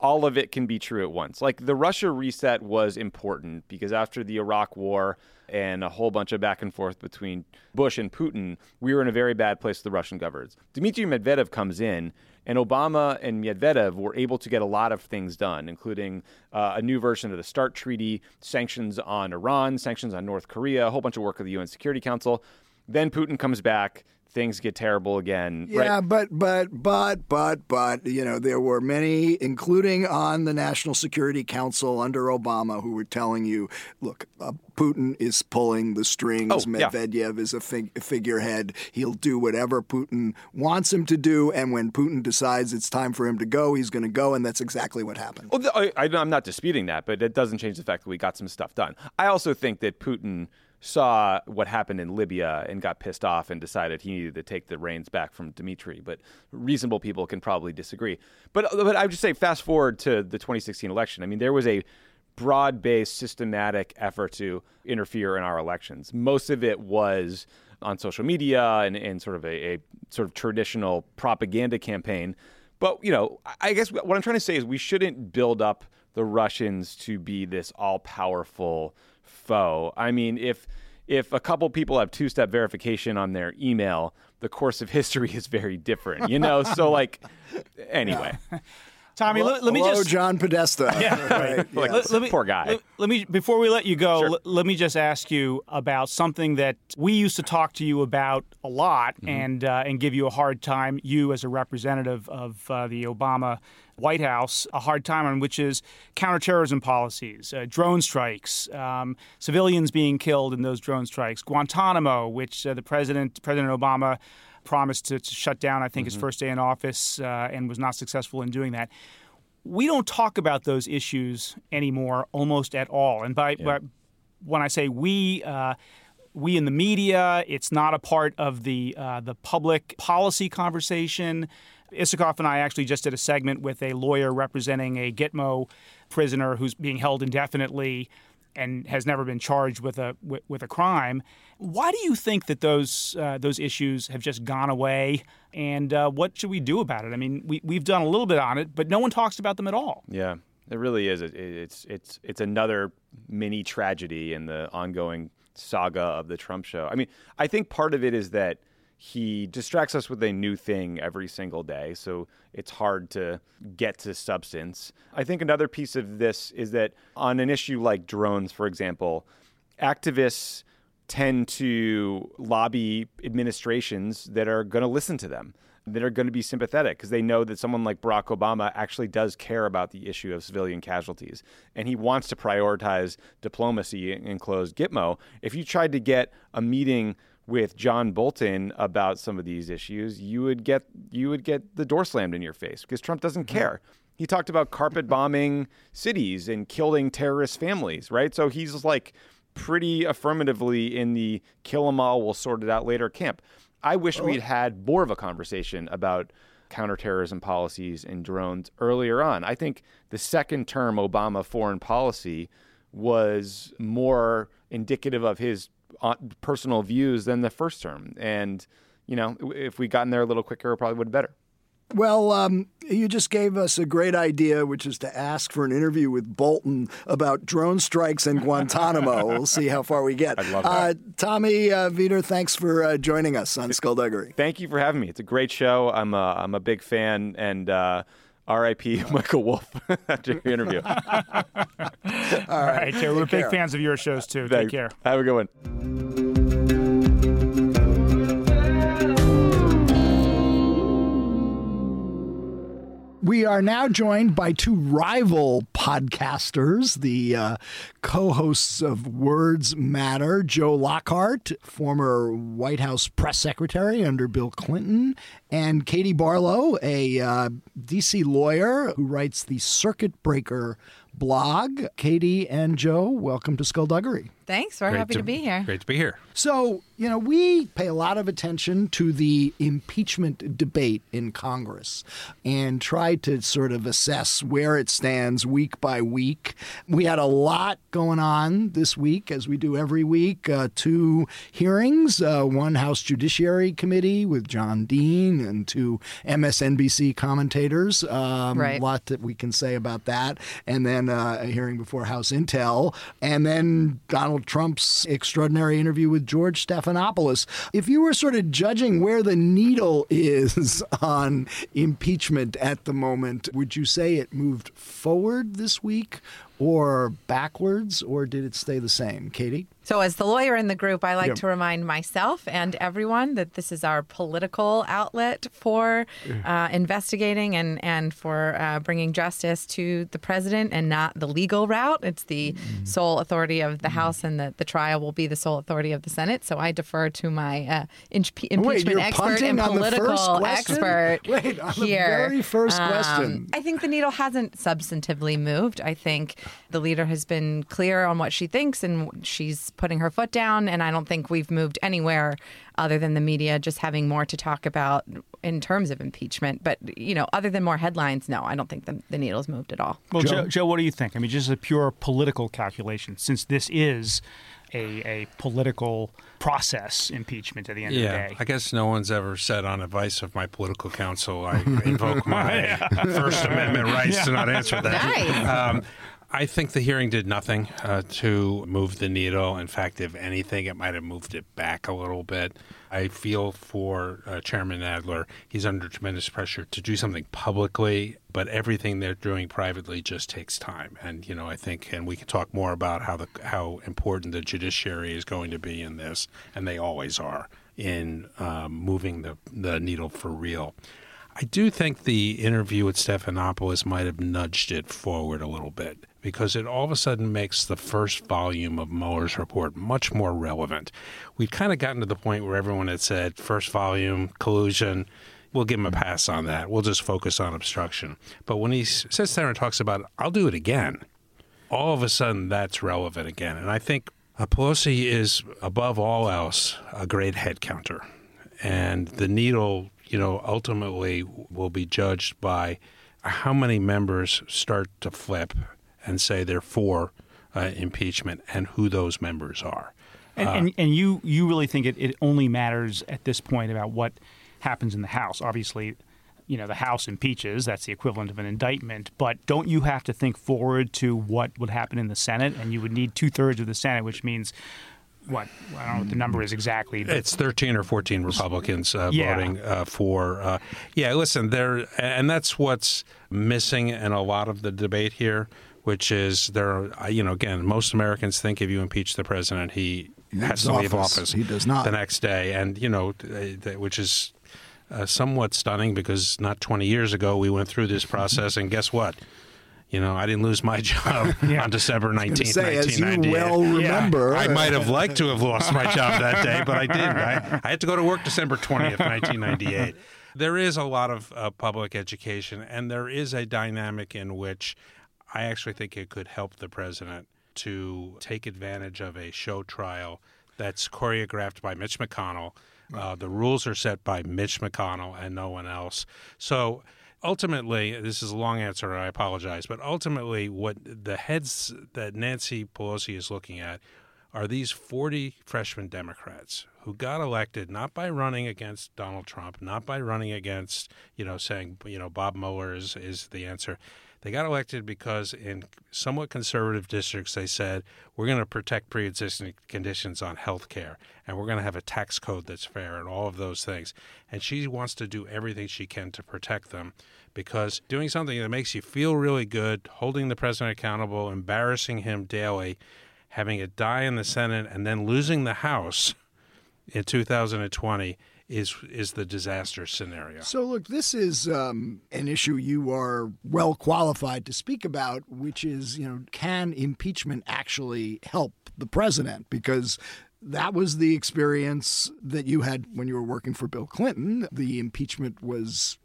all of it can be true at once. Like the Russia reset was important because after the Iraq war and a whole bunch of back and forth between Bush and Putin, we were in a very bad place with the Russian governors. Dmitry Medvedev comes in, and Obama and Medvedev were able to get a lot of things done, including uh, a new version of the START Treaty, sanctions on Iran, sanctions on North Korea, a whole bunch of work with the UN Security Council. Then Putin comes back things get terrible again. Yeah, right? but but but but but you know there were many, including on the National Security Council under Obama, who were telling you, look, uh, Putin is pulling the strings. Oh, yeah. Medvedev is a fig- figurehead. He'll do whatever Putin wants him to do, and when Putin decides it's time for him to go, he's going to go, and that's exactly what happened. Well, I, I, I'm not disputing that, but it doesn't change the fact that we got some stuff done. I also think that Putin saw what happened in Libya and got pissed off and decided he needed to take the reins back from Dmitry. But reasonable people can probably disagree. But but I would just say, fast forward to the 2016 election. I mean, there was a broad-based, systematic effort to interfere in our elections. Most of it was on social media and, and sort of a, a sort of traditional propaganda campaign. But you know, I guess what I'm trying to say is we shouldn't build up the Russians to be this all-powerful foe. I mean, if if a couple people have two-step verification on their email, the course of history is very different, you know. so like, anyway. Tommy, let, let me Hello, just John Podesta. Yeah, right. Like, yes. let me, Poor guy. Let, let me before we let you go. Sure. Let, let me just ask you about something that we used to talk to you about a lot Mm-hmm. and uh, and give you a hard time. You as a representative of uh, the Obama White House, a hard time on which is counterterrorism policies, uh, drone strikes, um, civilians being killed in those drone strikes, Guantanamo, which uh, the president President Obama promised to, to shut down. I think his first day in office uh, and was not successful in doing that we don't talk about those issues anymore almost at all. And by, by when I say we, uh, we in the media, it's not a part of the uh, the public policy conversation. Isikoff and I actually just did a segment with a lawyer representing a Gitmo prisoner who's being held indefinitely and has never been charged with a with, with a crime. Why do you think that those uh, those issues have just gone away? And uh, what should we do about it? I mean, we we've done a little bit on it, but no one talks about them at all. Yeah, it really is. It, it's it's it's another mini tragedy in the ongoing saga of the Trump show. I mean, I think part of it is that he distracts us with a new thing every single day, so it's hard to get to substance. I think another piece of this is that on an issue like drones, for example, activists tend to lobby administrations that are going to listen to them that are going to be sympathetic because they know that someone like Barack Obama actually does care about the issue of civilian casualties and he wants to prioritize diplomacy and close Gitmo. If you tried to get a meeting with John Bolton about some of these issues, you would get you would get the door slammed in your face because Trump doesn't mm-hmm. care. He talked about carpet bombing cities and killing terrorist families, right? So he's like pretty affirmatively in the kill 'em all, we'll sort it out later camp. I wish we'd had more of a conversation about counterterrorism policies and drones earlier on. I think the second term Obama foreign policy was more indicative of his uh, personal views than the first term. And, you know, if we'd gotten there a little quicker, it probably would have been better. Well, um, you just gave us a great idea, which is to ask for an interview with Bolton about drone strikes in Guantanamo. we'll see how far we get. I'd love Uh, Tommy uh, Vietor, thanks for uh, joining us on Skullduggery. Thank you for having me. It's a great show. I'm a, I'm a big fan. And uh, R.I.P. Michael Wolf after your interview. All All right, Joe, we're Take big fans of your shows too. Take care. Have a good one. We are now joined by two rival podcasters, the uh, co hosts of Words Matter, Joe Lockhart, former White House press secretary under Bill Clinton, and Katie Barlow, a uh, D.C. lawyer who writes the Circuit Breaker blog. Katie and Joe, welcome to Skullduggery. Thanks. We're happy to, be here. Great to be here. So, you know, we pay a lot of attention to the impeachment debate in Congress and try to sort of assess where it stands week by week. We had a lot going on this week, as we do every week. Uh, two hearings uh, one House Judiciary Committee with John Dean and two MSNBC commentators. Um, Right. A lot that we can say about that. And then uh, a hearing before House Intel. And then Donald Trump's extraordinary interview with George Stephanopoulos. If you were sort of judging where the needle is on impeachment at the moment, would you say it moved forward this week or backwards, or did it stay the same? Katie? So, as the lawyer in the group, I like Yeah. to remind myself and everyone that this is our political outlet for uh, investigating and, and for uh, bringing justice to the president and not the legal route. It's the Mm-hmm. sole authority of the House, and the, the trial will be the sole authority of the Senate. So, I defer to my uh, impe- impeachment Wait, expert and political expert Wait, on the here. very first Um, question. I think the needle hasn't substantively moved. I think the leader has been clear on what she thinks and she's putting her foot down. And I don't think we've moved anywhere other than the media just having more to talk about in terms of impeachment. But, you know, other than more headlines, no, I don't think the, the needle's moved at all. Well, Joe. Joe, what do you think? I mean, just a pure political calculation, since this is a, a political process, impeachment at the end of the Yeah, day. I guess no one's ever said on advice of my political counsel I invoke my First Amendment rights to not answer that. Nice. Um, I think the hearing did nothing uh, to move the needle. In fact, if anything, it might have moved it back a little bit. I feel for uh, Chairman Nadler. He's under tremendous pressure to do something publicly, but everything they're doing privately just takes time. And you know, I think, and we can talk more about how the how important the judiciary is going to be in this, and they always are in um, moving the the needle for real. I do think the interview with Stephanopoulos might have nudged it forward a little bit because it all of a sudden makes the first volume of Mueller's report much more relevant. We'd kind of gotten to the point where everyone had said, first volume, collusion, we'll give him a pass on that. We'll just focus on obstruction. But when he sits there and talks about, I'll do it again, all of a sudden that's relevant again. And I think Pelosi is, above all else, a great head counter. And the needle, you know, ultimately will be judged by how many members start to flip and say they're for uh, impeachment and who those members are. And, Uh, and, and you, you really think it, it only matters at this point about what happens in the House. Obviously, you know, the House impeaches, that's the equivalent of an indictment. But don't you have to think forward to what would happen in the Senate? And you would need two thirds of the Senate, which means what? I don't know what the number is exactly. But It's 13 or 14 Republicans uh, Yeah. voting uh, for. Uh, yeah, listen, there, and that's what's missing in a lot of the debate here, which is there. Are, uh, you know, again, most Americans think if you impeach the president, he has leaves to leave office. office. He does not. the next day, and you know, th- th- which is. Uh, somewhat stunning because not 20 years ago we went through this process, and guess what? You know, I didn't lose my job on December 19th, say, as you 1998. well remember. I might have liked to have lost my job that day, but I didn't. I, I had to go to work December 20th, 1998. There is a lot of uh, public education, and there is a dynamic in which I actually think it could help the president to take advantage of a show trial that's choreographed by Mitch McConnell. Uh, the rules are set by Mitch McConnell and no one else. So ultimately, this is a long answer, and I apologize, but ultimately, what the heads that Nancy Pelosi is looking at are these 40 freshman Democrats who got elected not by running against Donald Trump, not by running against, you know, saying, you know, Bob Mueller is, is the answer. They got elected because in somewhat conservative districts, they said, we're going to protect pre existing conditions on health care and we're going to have a tax code that's fair and all of those things. And she wants to do everything she can to protect them because doing something that makes you feel really good, holding the president accountable, embarrassing him daily, having it die in the Senate, and then losing the House in 2020 is is the disaster scenario. So, look, this is um, an issue you are well qualified to speak about, which is, you know, can impeachment actually help the president? Because that was the experience that you had when you were working for Bill Clinton. The impeachment was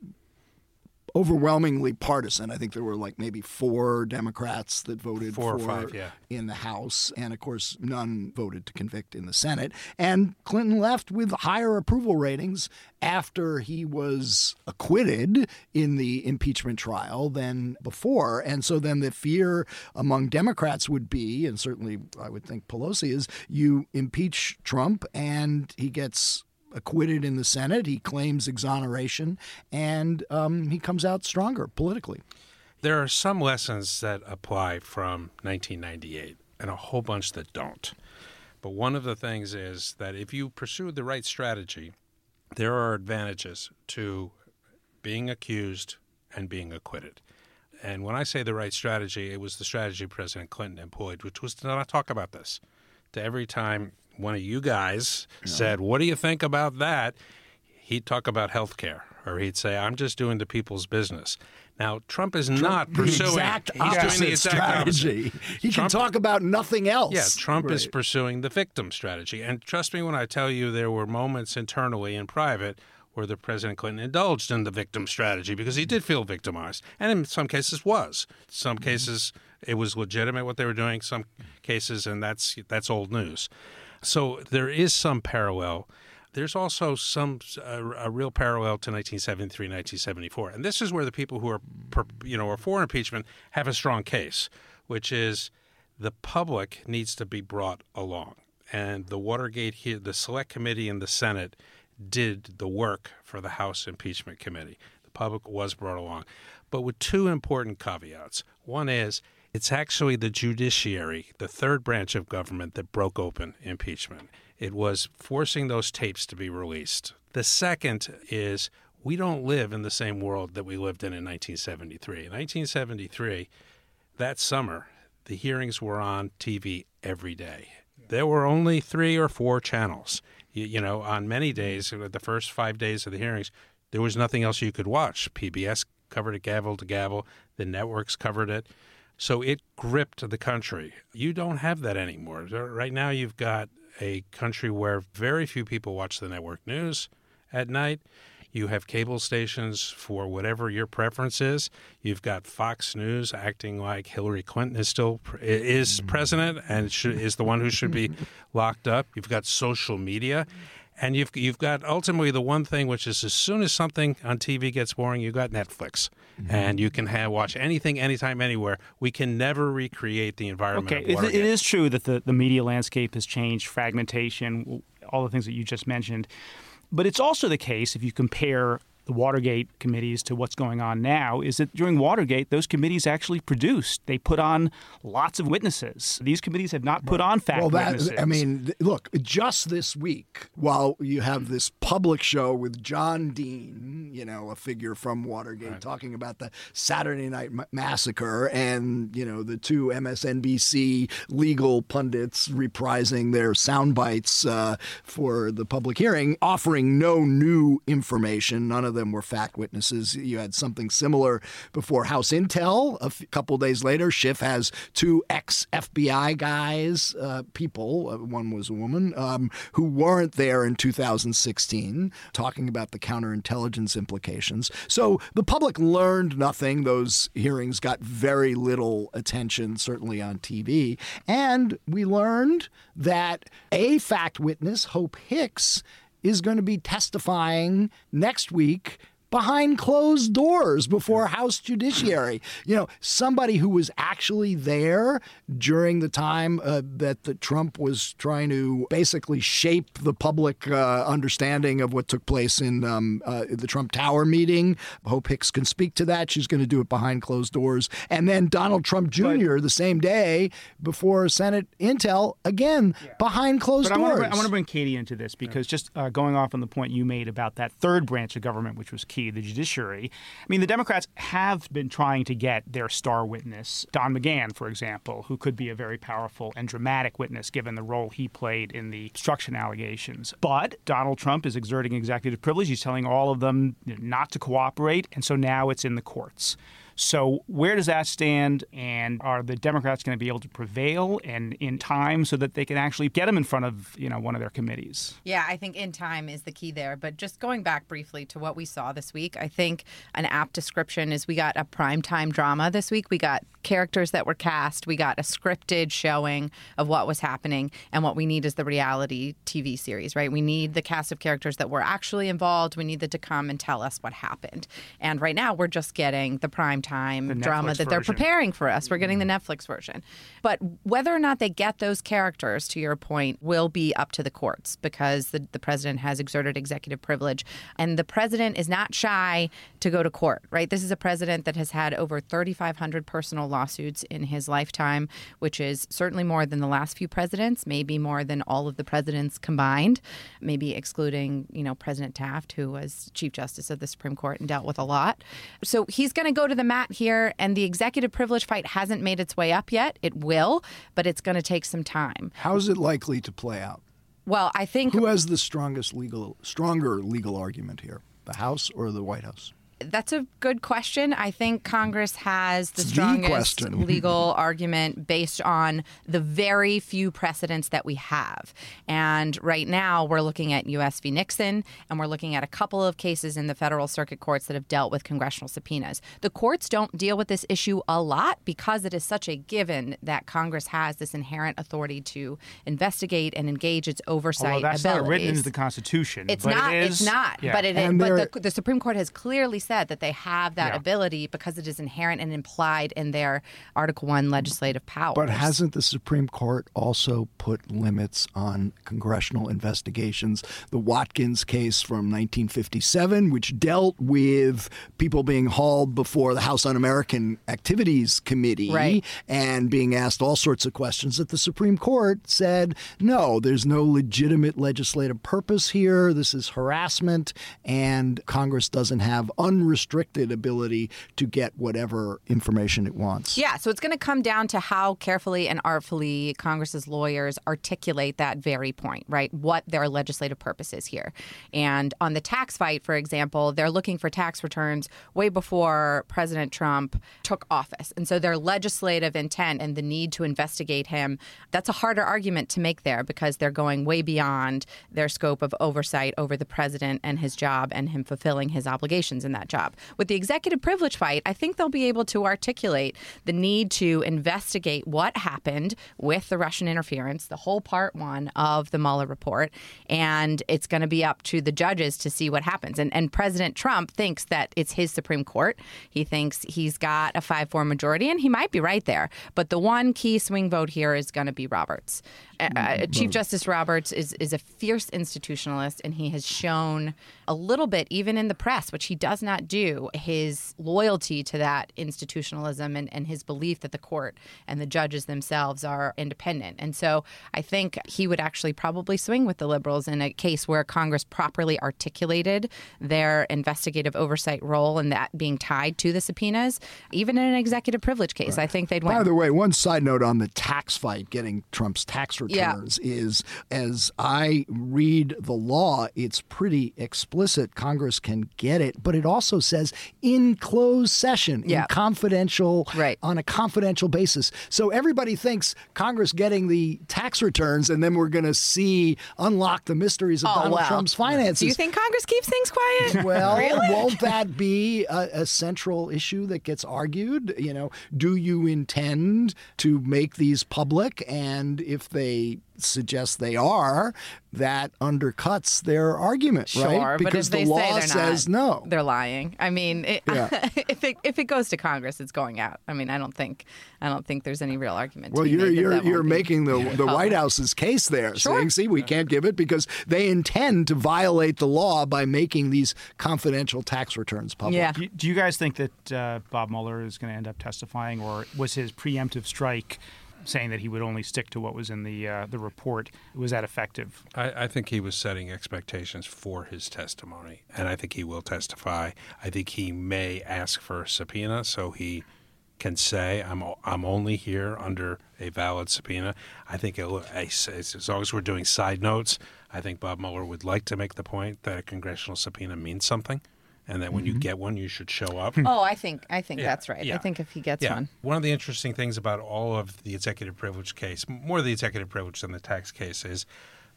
overwhelmingly partisan. I think there were like maybe four Democrats that voted Four or for five, yeah. in the House, and of course, none voted to convict in the Senate. And Clinton left with higher approval ratings after he was acquitted in the impeachment trial than before. And so then the fear among Democrats would be, and certainly I would think Pelosi is, you impeach Trump and he gets acquitted in the Senate. He claims exoneration, and um, he comes out stronger politically. There are some lessons that apply from 1998 and a whole bunch that don't. But one of the things is that if you pursue the right strategy, there are advantages to being accused and being acquitted. And when I say the right strategy, it was the strategy President Clinton employed, which was to not talk about this, to every time one of you guys said, What do you think about that? He'd talk about health care or he'd say, I'm just doing the people's business. Now, Trump is not pursuing the exact he's doing the opposite exact strategy. opposite. He Trump- can talk about nothing else. Yeah, Trump is pursuing the victim strategy. And trust me when I tell you there were moments internally in private where the President Clinton indulged in the victim strategy because he did feel victimized. And in some cases was. Some mm-hmm. cases it was legitimate what they were doing, some cases and that's that's old news. So there is some parallel. There's also some a, a real parallel to 1973, 1974, and this is where the people who are, you know, are for impeachment have a strong case, which is the public needs to be brought along, and the Watergate the Select Committee in the Senate did the work for the House Impeachment Committee. The public was brought along, but with two important caveats. One is it's actually the judiciary, the third branch of government, that broke open impeachment. It was forcing those tapes to be released. The second is we don't live in the same world that we lived in in 1973. In 1973, that summer, the hearings were on TV every day. There were only three or four channels. You, you know, on many days, uh, the first five days of the hearings, there was nothing else you could watch. PBS covered it gavel to gavel, the networks covered it. So it gripped the country. You don't have that anymore. Right now, you've got a country where very few people watch the network news at night. You have cable stations for whatever your preference is. You've got Fox News acting like Hillary Clinton is still is mm. president and should, is the one who should be locked up. You've got social media, and you've you've got ultimately the one thing which is as soon as something on TV gets boring, you've got Netflix, Mm-hmm. and you can have, watch anything, anytime, anywhere. We can never recreate the environment. Okay, it, it is true that the, the media landscape has changed, fragmentation, all the things that you just mentioned. But it's also the case, if you compare the Watergate committees to what's going on now, is that during Watergate, those committees actually produced. They put on lots of witnesses. These committees have not put on fact well, that, witnesses. I mean, look, just this week, while you have this public show with John Dean, you know, a figure from Watergate, talking about the Saturday Night Massacre, and, you know, the two MSNBC legal pundits reprising their sound bites uh, for the public hearing, offering no new information. None of them were fact witnesses. You had something similar before House Intel. A f- couple days later, Schiff has two ex FBI guys, uh, people, uh, one was a woman, um, who weren't there in 2016, talking about the counterintelligence implications. So the public learned nothing. Those hearings got very little attention, certainly on TV. And we learned that a fact witness, Hope Hicks, is going to be testifying next week behind closed doors before House Judiciary. You know, somebody who was actually there during the time uh, that the Trump was trying to basically shape the public uh, understanding of what took place in um, uh, the Trump Tower meeting. Hope Hicks can speak to that. She's going to do it behind closed doors. And then Donald Trump Jr. the same day before Senate Intel again behind closed But doors. I want to bring Katie into this because just uh, going off on the point you made about that third branch of government, which was key, the judiciary. I mean, the Democrats have been trying to get their star witness, Don McGahn, for example, who could be a very powerful and dramatic witness given the role he played in the obstruction allegations. But Donald Trump is exerting executive privilege. He's telling all of them not to cooperate, and so now it's in the courts. So where does that stand? And are the Democrats going to be able to prevail and in time so that they can actually get him in front of you know one of their committees? Yeah, I think in time is the key there. But just going back briefly to what we saw this week, I think an apt description is we got a primetime drama this week. We got characters that were cast, we got a scripted showing of what was happening, and what we need is the reality TV series, right? We need the cast of characters that were actually involved. We need them to come and tell us what happened. And right now, we're just getting the primetime The drama Netflix that they're version. preparing for us. We're getting the mm-hmm. Netflix version. But whether or not they get those characters, to your point, will be up to the courts because the, the president has exerted executive privilege. And the president is not shy to go to court, right? This is a president that has had over 3,500 personal lawsuits in his lifetime, which is certainly more than the last few presidents, maybe more than all of the presidents combined, maybe excluding, you know, President Taft, who was Chief Justice of the Supreme Court and dealt with a lot. So he's going to go to the Matt, here, and the executive privilege fight hasn't made its way up yet. It will, but it's going to take some time. How is it likely to play out? Well, I think who has the strongest legal, stronger legal argument here, the House or the White House? That's a good question. I think Congress has the It's the strongest question. legal argument based on the very few precedents that we have. And right now, we're looking at U.S. v. Nixon, and we're looking at a couple of cases in the federal circuit courts that have dealt with congressional subpoenas. The courts don't deal with this issue a lot because it is such a given that Congress has this inherent authority to investigate and engage its oversight Although that's abilities. not written into the Constitution. It's but not. It is, it's not. yeah. But it. And But there- the, the Supreme Court has clearly said that they have that Yeah. ability because it is inherent and implied in their Article One legislative powers. But hasn't the Supreme Court also put limits on congressional investigations? The Watkins case from 1957, which dealt with people being hauled before the House Un American Activities Committee Right. and being asked all sorts of questions, that the Supreme Court said, no, there's no legitimate legislative purpose here. This is harassment, and Congress doesn't have unrestricted ability to get whatever information it wants. Yeah, so it's going to come down to how carefully and artfully Congress's lawyers articulate that very point, right? What their legislative purpose is here. And on the tax fight, for example, they're looking for tax returns way before President Trump took office. And so their legislative intent and the need to investigate him, that's a harder argument to make there because they're going way beyond their scope of oversight over the president and his job and him fulfilling his obligations in that job. With the executive privilege fight, I think they'll be able to articulate the need to investigate what happened with the Russian interference, the whole part one of the Mueller report, and it's going to be up to the judges to see what happens. And, and President Trump thinks that it's his Supreme Court. He thinks he's got a 5 4 majority, and he might be right there. But the one key swing vote here is going to be Roberts. Uh, uh, Chief Justice Roberts is, is a fierce institutionalist, and he has shown a little bit, even in the press, which he does not do, his loyalty to that institutionalism and, and his belief that the court and the judges themselves are independent. And so I think he would actually probably swing with the liberals in a case where Congress properly articulated their investigative oversight role and that being tied to the subpoenas, even in an executive privilege case. I think they'd win. By the way, one side note on the tax fight, getting Trump's tax Yeah. returns, is as I read the law, it's pretty explicit. Congress can get it, but it also says in closed session, Yeah. in confidential, Right. on a confidential basis. So everybody thinks Congress getting the tax returns, and then we're going to see unlock the mysteries of Oh, Donald well. Trump's finances. Do you think Congress keeps things quiet? Well, really? won't that be a, a central issue that gets argued? You know, do you intend to make these public? And if they suggest they are, that undercuts their argument, Sure, right? Because but if the they law say says not, no. They're lying. I mean, it, Yeah. if it if it goes to Congress, it's going out. I mean, I don't think I don't think there's any real argument. Well, to you're made you're that you're making the the. White House's case there, Sure. saying, "See, we can't give it because they intend to violate the law by making these confidential tax returns public." Yeah. Do you, do you guys think that uh, Bob Mueller is going to end up testifying, or was his preemptive strike saying that he would only stick to what was in the uh, the report was that effective? I, I think he was setting expectations for his testimony, and I think he will testify. I think he may ask for a subpoena, so he can say, "I'm I'm only here under a valid subpoena." I think as, as long as we're doing side notes, I think Bob Mueller would like to make the point that a congressional subpoena means something, and that when you mm-hmm. get one, you should show up. Oh, I think I think Yeah, that's right. I think if he gets Yeah. one. One of the interesting things about all of the executive privilege case, more the executive privilege than the tax case, is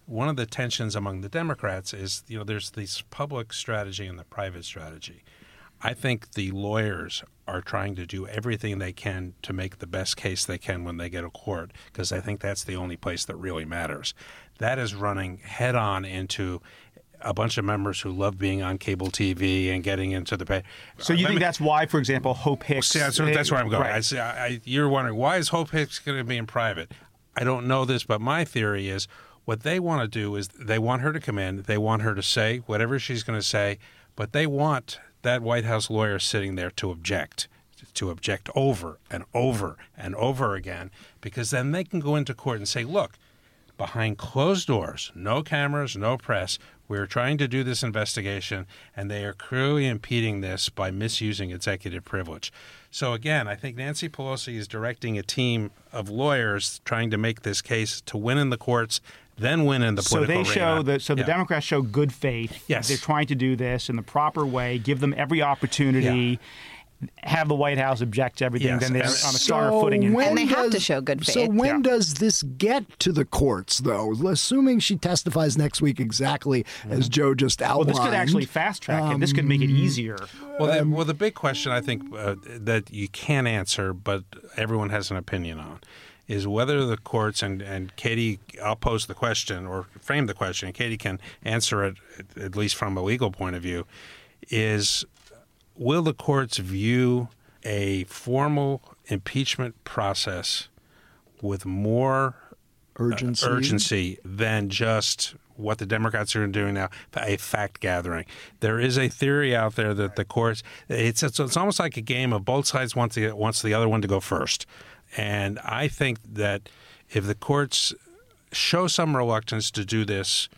one of the tensions among the Democrats is you know there's this public strategy and the private strategy. I think the lawyers are trying to do everything they can to make the best case they can when they get a court because I think that's the only place that really matters. That is running head on into a bunch of members who love being on cable TV and getting into the pay. So you Let think me- that's why, for example, Hope Hicks? See, that's, that's where I'm going. Right. I, see, I, I- you're wondering why is Hope Hicks going to be in private? I don't know this, but my theory is what they want to do is they want her to come in, they want her to say whatever she's going to say, but they want that White House lawyer sitting there to object, to object over and over and over again, because then they can go into court and say, look. Behind closed doors, no cameras, no press, We're trying to do this investigation, and they are clearly impeding this by misusing executive privilege. So, again, I think Nancy Pelosi is directing a team of lawyers trying to make this case to win in the courts then win in the political. so they show that so the Yeah. democrats show good faith Yes. they're trying to do this in the proper way give them every opportunity have the white house object to everything Yes. then they're on a So stronger footing in And they have to show good faith. So when Yeah. does this get to the courts, though? Assuming she testifies next week exactly as Joe just Mm-hmm. well outlined. this could actually fast track it this could make it easier Well, the, well, the big question I think uh, that you can answer, but everyone has an opinion on, is whether the courts and and Katie, I'll pose the question or frame the question, and Katie can answer it at- at least from a legal point of view, is will the courts view a formal impeachment process with more uh, urgency. urgency than just what the Democrats are doing now, a fact gathering. There is a theory out there that the courts it's it's, it's almost like a game of both sides wants the wants the other one to go first, and I think that if the courts show some reluctance to do this.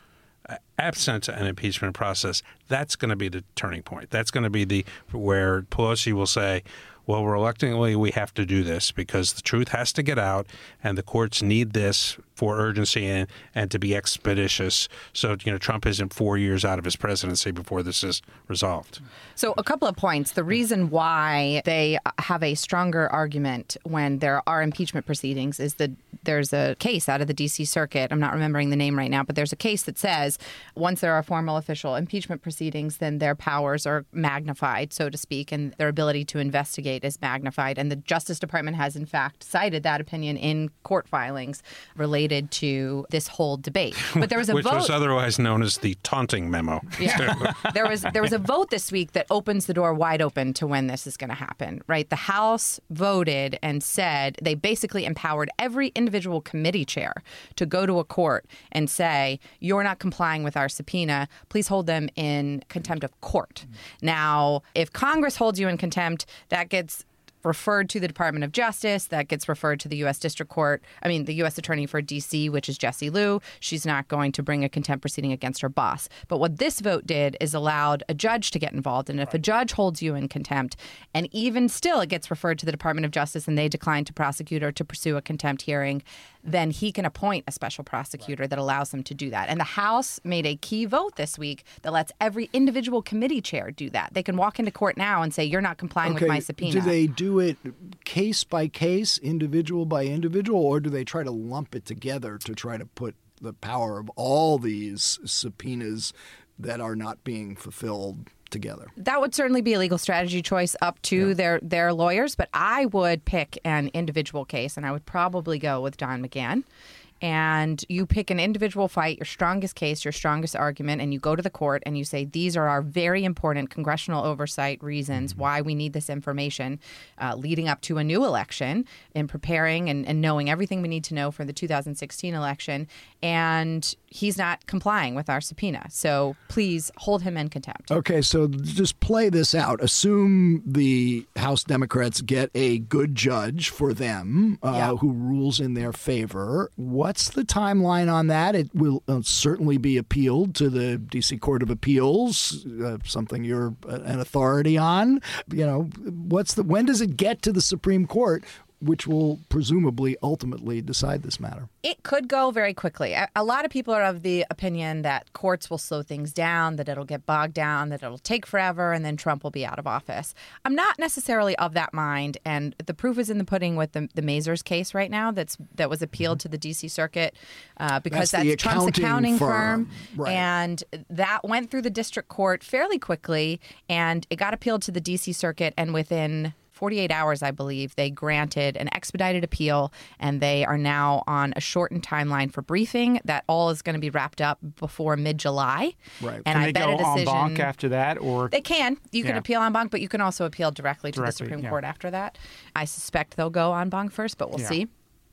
Uh, Absent an impeachment process, that's going to be the turning point. That's going to be the where Pelosi will say, "Well, reluctantly, we have to do this because the truth has to get out, and the courts need this for urgency and, and to be expeditious. So, you know, Trump isn't four years out of his presidency before this is resolved. So, a couple of points. The reason why they have a stronger argument when there are impeachment proceedings is that there's a case out of the D.C. Circuit. I'm not remembering the name right now, but there's a case that says once there are formal official impeachment proceedings, then their powers are magnified, so to speak, and their ability to investigate is magnified. And the Justice Department has, in fact, cited that opinion in court filings related to this whole debate. But there was a Which vote. was otherwise known as the taunting memo. Yeah. there was there was a vote this week that opens the door wide open to when this is going to happen. Right, the House voted and said they basically empowered every individual committee chair to go to a court and say, "You're not complying with our subpoena. Please hold them in contempt of court." Now, if Congress holds you in contempt, that gets referred to the Department of Justice. That gets referred to the U.S. District Court. I mean, the U.S. Attorney for D.C., which is Jessie Liu. She's not going to bring a contempt proceeding against her boss. But what this vote did is allowed a judge to get involved. And if a judge holds you in contempt, and even still it gets referred to the Department of Justice and they decline to prosecute or to pursue a contempt hearing, then he can appoint a special prosecutor that allows him to do that. And the House made a key vote this week that lets every individual committee chair do that. They can walk into court now and say, You're not complying with my subpoena. Do they do it case by case, individual by individual, or do they try to lump it together to try to put the power of all these subpoenas that are not being fulfilled together? that would certainly be a legal strategy choice up to their their lawyers, but I would pick an individual case, and I would probably go with Don McGahn. And you pick an individual fight, your strongest case, your strongest argument, and you go to the court and you say, These are our very important congressional oversight reasons why we need this information uh, leading up to a new election in preparing and, and knowing everything we need to know for the 2016 election. And he's not complying with our subpoena. So please hold him in contempt. Okay, so just play this out. Assume the House Democrats get a good judge for them uh, Yeah. who rules in their favor. What's the timeline on that? It will uh, certainly be appealed to the D.C. Court of Appeals, uh, something you're uh, an authority on. You know, what's the when does it get to the Supreme Court? Which will presumably ultimately decide this matter. It could go very quickly. A, lot of people are of the opinion that courts will slow things down, that it'll get bogged down, that it'll take forever, and then Trump will be out of office. I'm not necessarily of that mind, and the proof is in the pudding with the, the Mazars case right now. That's that was appealed to the D.C. Circuit uh, because That's that's, the Trump's accounting accounting firm. firm, Right. and that went through the district court fairly quickly, and it got appealed to the D.C. Circuit, and within 48 hours, I believe, they granted an expedited appeal, and they are now on a shortened timeline for briefing. That all is going to be wrapped up before mid July. Right. And Can I they bet go a en decision. banc after that, or They can. You can Yeah. appeal en banc, but you can also appeal directly to Directly, the Supreme yeah. Court after that. I suspect they'll go en banc first, but we'll Yeah. see.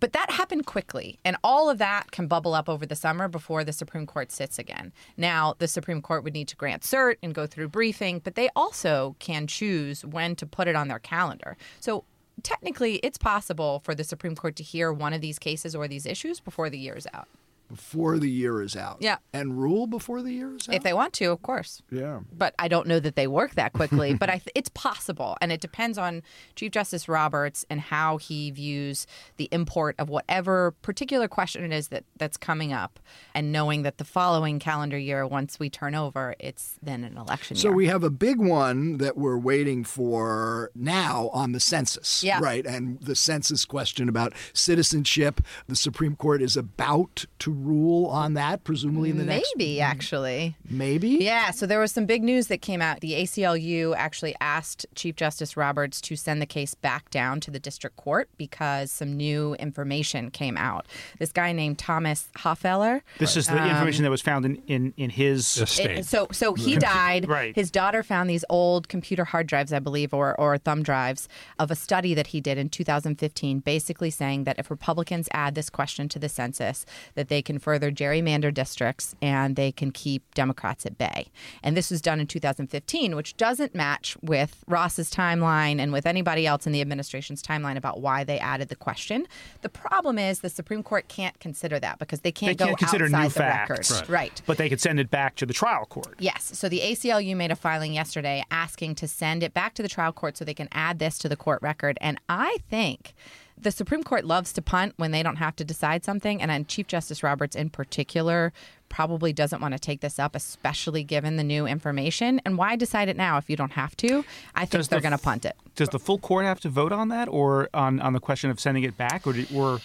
But that happened quickly, and all of that can bubble up over the summer before the Supreme Court sits again. Now, the Supreme Court would need to grant cert and go through briefing, but they also can choose when to put it on their calendar. So technically, it's possible for the Supreme Court to hear one of these cases or these issues before the year is out. Before the year is out. Yeah. And rule before the year is out. If they want to, of course. Yeah. But I don't know that they work that quickly. but I th- it's possible, and it depends on Chief Justice Roberts and how he views the import of whatever particular question it is that that's coming up, and knowing that the following calendar year, once we turn over, it's then an election So year. So we have a big one that we're waiting for now on the census. Yeah. Right. And the census question about citizenship. The Supreme Court is about to rule on that, presumably in the next Maybe actually. maybe. Yeah, so there was some big news that came out. The ACLU actually asked Chief Justice Roberts to send the case back down to the district court because some new information came out. This guy named Thomas Hofeller. This is the um, information that was found in in, in his it- so so he died. Right. His daughter found these old computer hard drives, I believe, or or thumb drives of a study that he did in 2015, basically saying that if Republicans add this question to the census, that they can further gerrymander districts and they can keep Democrats at bay. And this was done in 2015, which doesn't match with Ross's timeline and with anybody else in the administration's timeline about why they added the question. The problem is the Supreme Court can't consider that because they can't, they can't go consider outside the facts, records. right. But they could send it back to the trial court. Yes. So the ACLU made a filing yesterday asking to send it back to the trial court so they can add this to the court record. And I think the Supreme Court loves to punt when they don't have to decide something. And then Chief Justice Roberts, in particular, probably doesn't want to take this up, especially given the new information. And why decide it now if you don't have to? I think Does they're the going to punt it. Does the full court have to vote on that, or on, on the question of sending it back, or or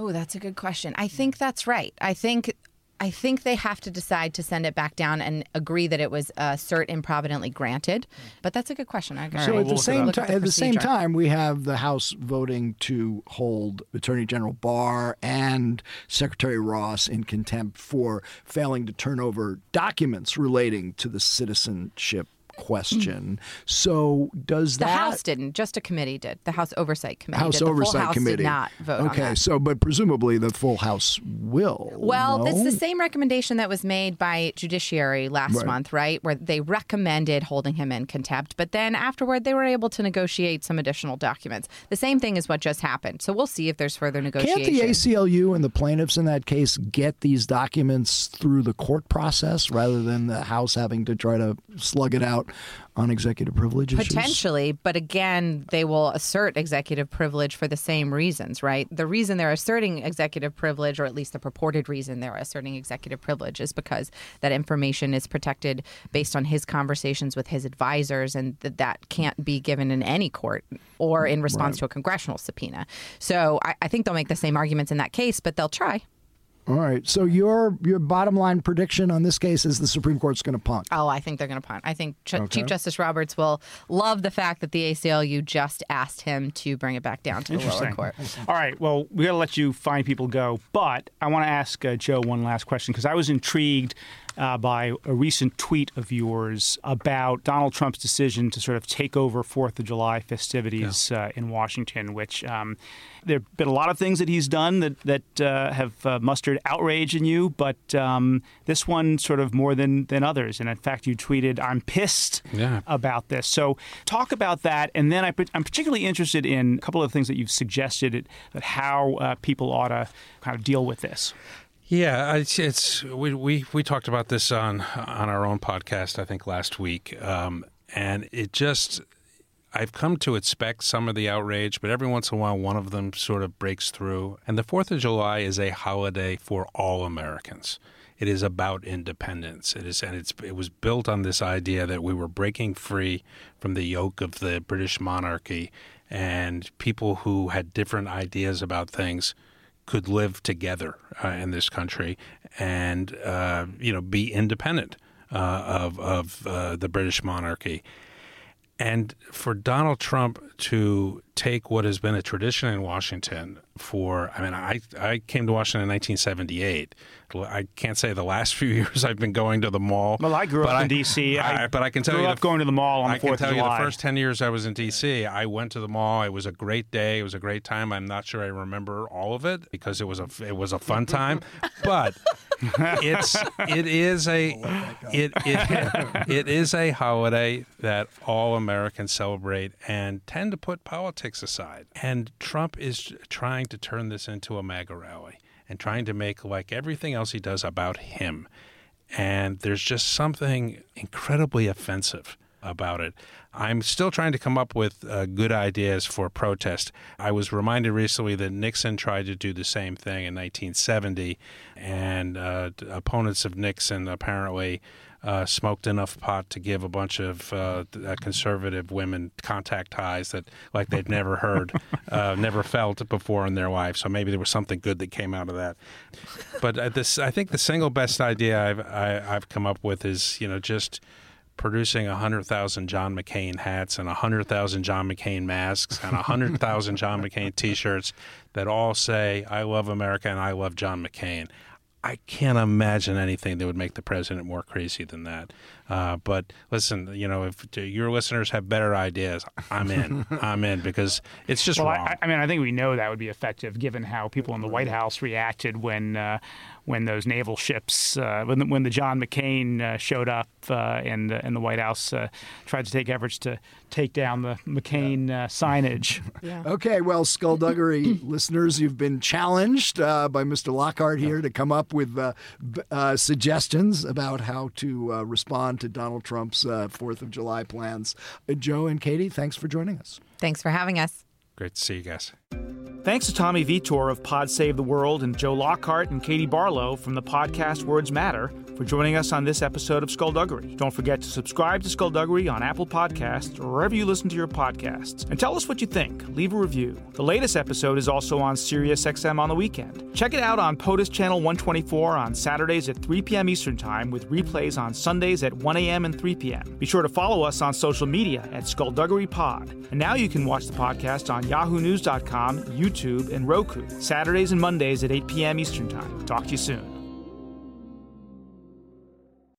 Oh, that's a good question. I think that's right. I think I think they have to decide to send it back down and agree that it was uh, cert improvidently granted. But that's a good question. I So at the same time, at the same time, we have the House voting to hold Attorney General Barr and Secretary Ross in contempt for failing to turn over documents relating to the citizenship question. So does The that House didn't. Just a committee did. The House Oversight Committee. House Oversight House Committee did not vote on Okay, so but presumably the full House will. Well, no? it's the same recommendation that was made by Judiciary last Right. month, right? Where they recommended holding him in contempt, but then afterward they were able to negotiate some additional documents. The same thing is what just happened. So we'll see if there's further negotiation. Can't the ACLU and the plaintiffs in that case get these documents through the court process rather than the House having to try to slug it out on executive privilege issues? Potentially, but again, they will assert executive privilege for the same reasons, right? The reason they're asserting executive privilege, or at least the purported reason they're asserting executive privilege, is because that information is protected based on his conversations with his advisors, and that that can't be given in any court or in response Right. to a congressional subpoena. So I, I think they'll make the same arguments in that case, but they'll try. All right. So your your bottom line prediction on this case is the Supreme Court's going to punt. Oh, I think they're going to punt. I think Ch- Okay. Chief Justice Roberts will love the fact that the ACLU just asked him to bring it back down to the lower court. All right. Well, we got to let you find people go, but I want to ask uh, Joe one last question because I was intrigued uh, by a recent tweet of yours about Donald Trump's decision to sort of take over Fourth of July festivities uh, in Washington, which. Um, there have been a lot of things that he's done that that uh, have uh, mustered outrage in you, but um, this one sort of more than than others. And in fact, you tweeted, "I'm pissed Yeah. about this." So talk about that, and then I, I'm particularly interested in a couple of things that you've suggested that how uh, people ought to kind of deal with this. Yeah, it's, it's we, we we talked about this on on our own podcast I think last week, um, and it just I've come to expect some of the outrage, but every once in a while one of them sort of breaks through. And the Fourth of July is a holiday for all Americans. It is about independence. It is, and it's it was built on this idea that we were breaking free from the yoke of the British monarchy, and people who had different ideas about things could live together uh, in this country and uh, you know be independent uh, of of uh, the British monarchy. And for Donald Trump to take what has been a tradition in Washington for, I mean, I, I came to Washington in 1978. I can't say the last few years I've been going to the mall. Well, I grew but up in D.C. I but I can tell grew you, up going to the mall on the I can tell you the first 10 years I was in D.C., I went to the mall. It was a great day. It was a great time. I'm not sure I remember all of it because it was a it was a fun time, but it's it is a oh, it, it it is a holiday that all Americans celebrate and tend to put politics aside. And Trump is trying to turn this into a MAGA rally. and trying to make like everything else he does about him. And there's just something incredibly offensive about it. I'm still trying to come up with uh, good ideas for protest. I was reminded recently that Nixon tried to do the same thing in 1970, and uh, opponents of Nixon apparently uh, smoked enough pot to give a bunch of uh, uh conservative women contact highs that like they'd never heard, uh, never felt before in their life. So maybe there was something good that came out of that. But uh, this, I think, the single best idea I've I, have i have come up with is you know just producing 100,000 John McCain hats and 100,000 John McCain masks and 100,000 John McCain t shirts that all say, I love America and I love John McCain. I can't imagine anything that would make the president more crazy than that. Uh, but listen, you know, if your listeners have better ideas, I'm in. I'm in because it's just well, wrong. I, I, mean, I think we know that would be effective given how people in the White House reacted when uh, when those naval ships, uh, when, the, when the John McCain uh, showed up uh, and, and the White House uh, tried to take efforts to take down the McCain uh, signage. Yeah. Okay, well, skullduggery listeners, you've been challenged uh, by Mr. Lockhart here to come up with suggestions about how to respond to Donald Trump's Fourth of July plans. Joe and Katie, thanks for joining us. Thanks for having us. Great to see you guys. Thanks to Tommy Vietor of Pod Save the World and Joe Lockhart and Katie Barlow from the podcast Words Matter for joining us on this episode of Skullduggery. Don't forget to subscribe to Skullduggery on Apple Podcasts or wherever you listen to your podcasts. And tell us what you think. Leave a review. The latest episode is also on SiriusXM on the weekend. Check it out on POTUS Channel 124 on Saturdays at 3 p.m. Eastern Time with replays on Sundays at 1 a.m. and 3 p.m. Be sure to follow us on social media at Skullduggery Pod. And now you can watch the podcast on yahoonews.com, YouTube, and Roku, Saturdays and Mondays at 8 p.m. Eastern Time. Talk to you soon.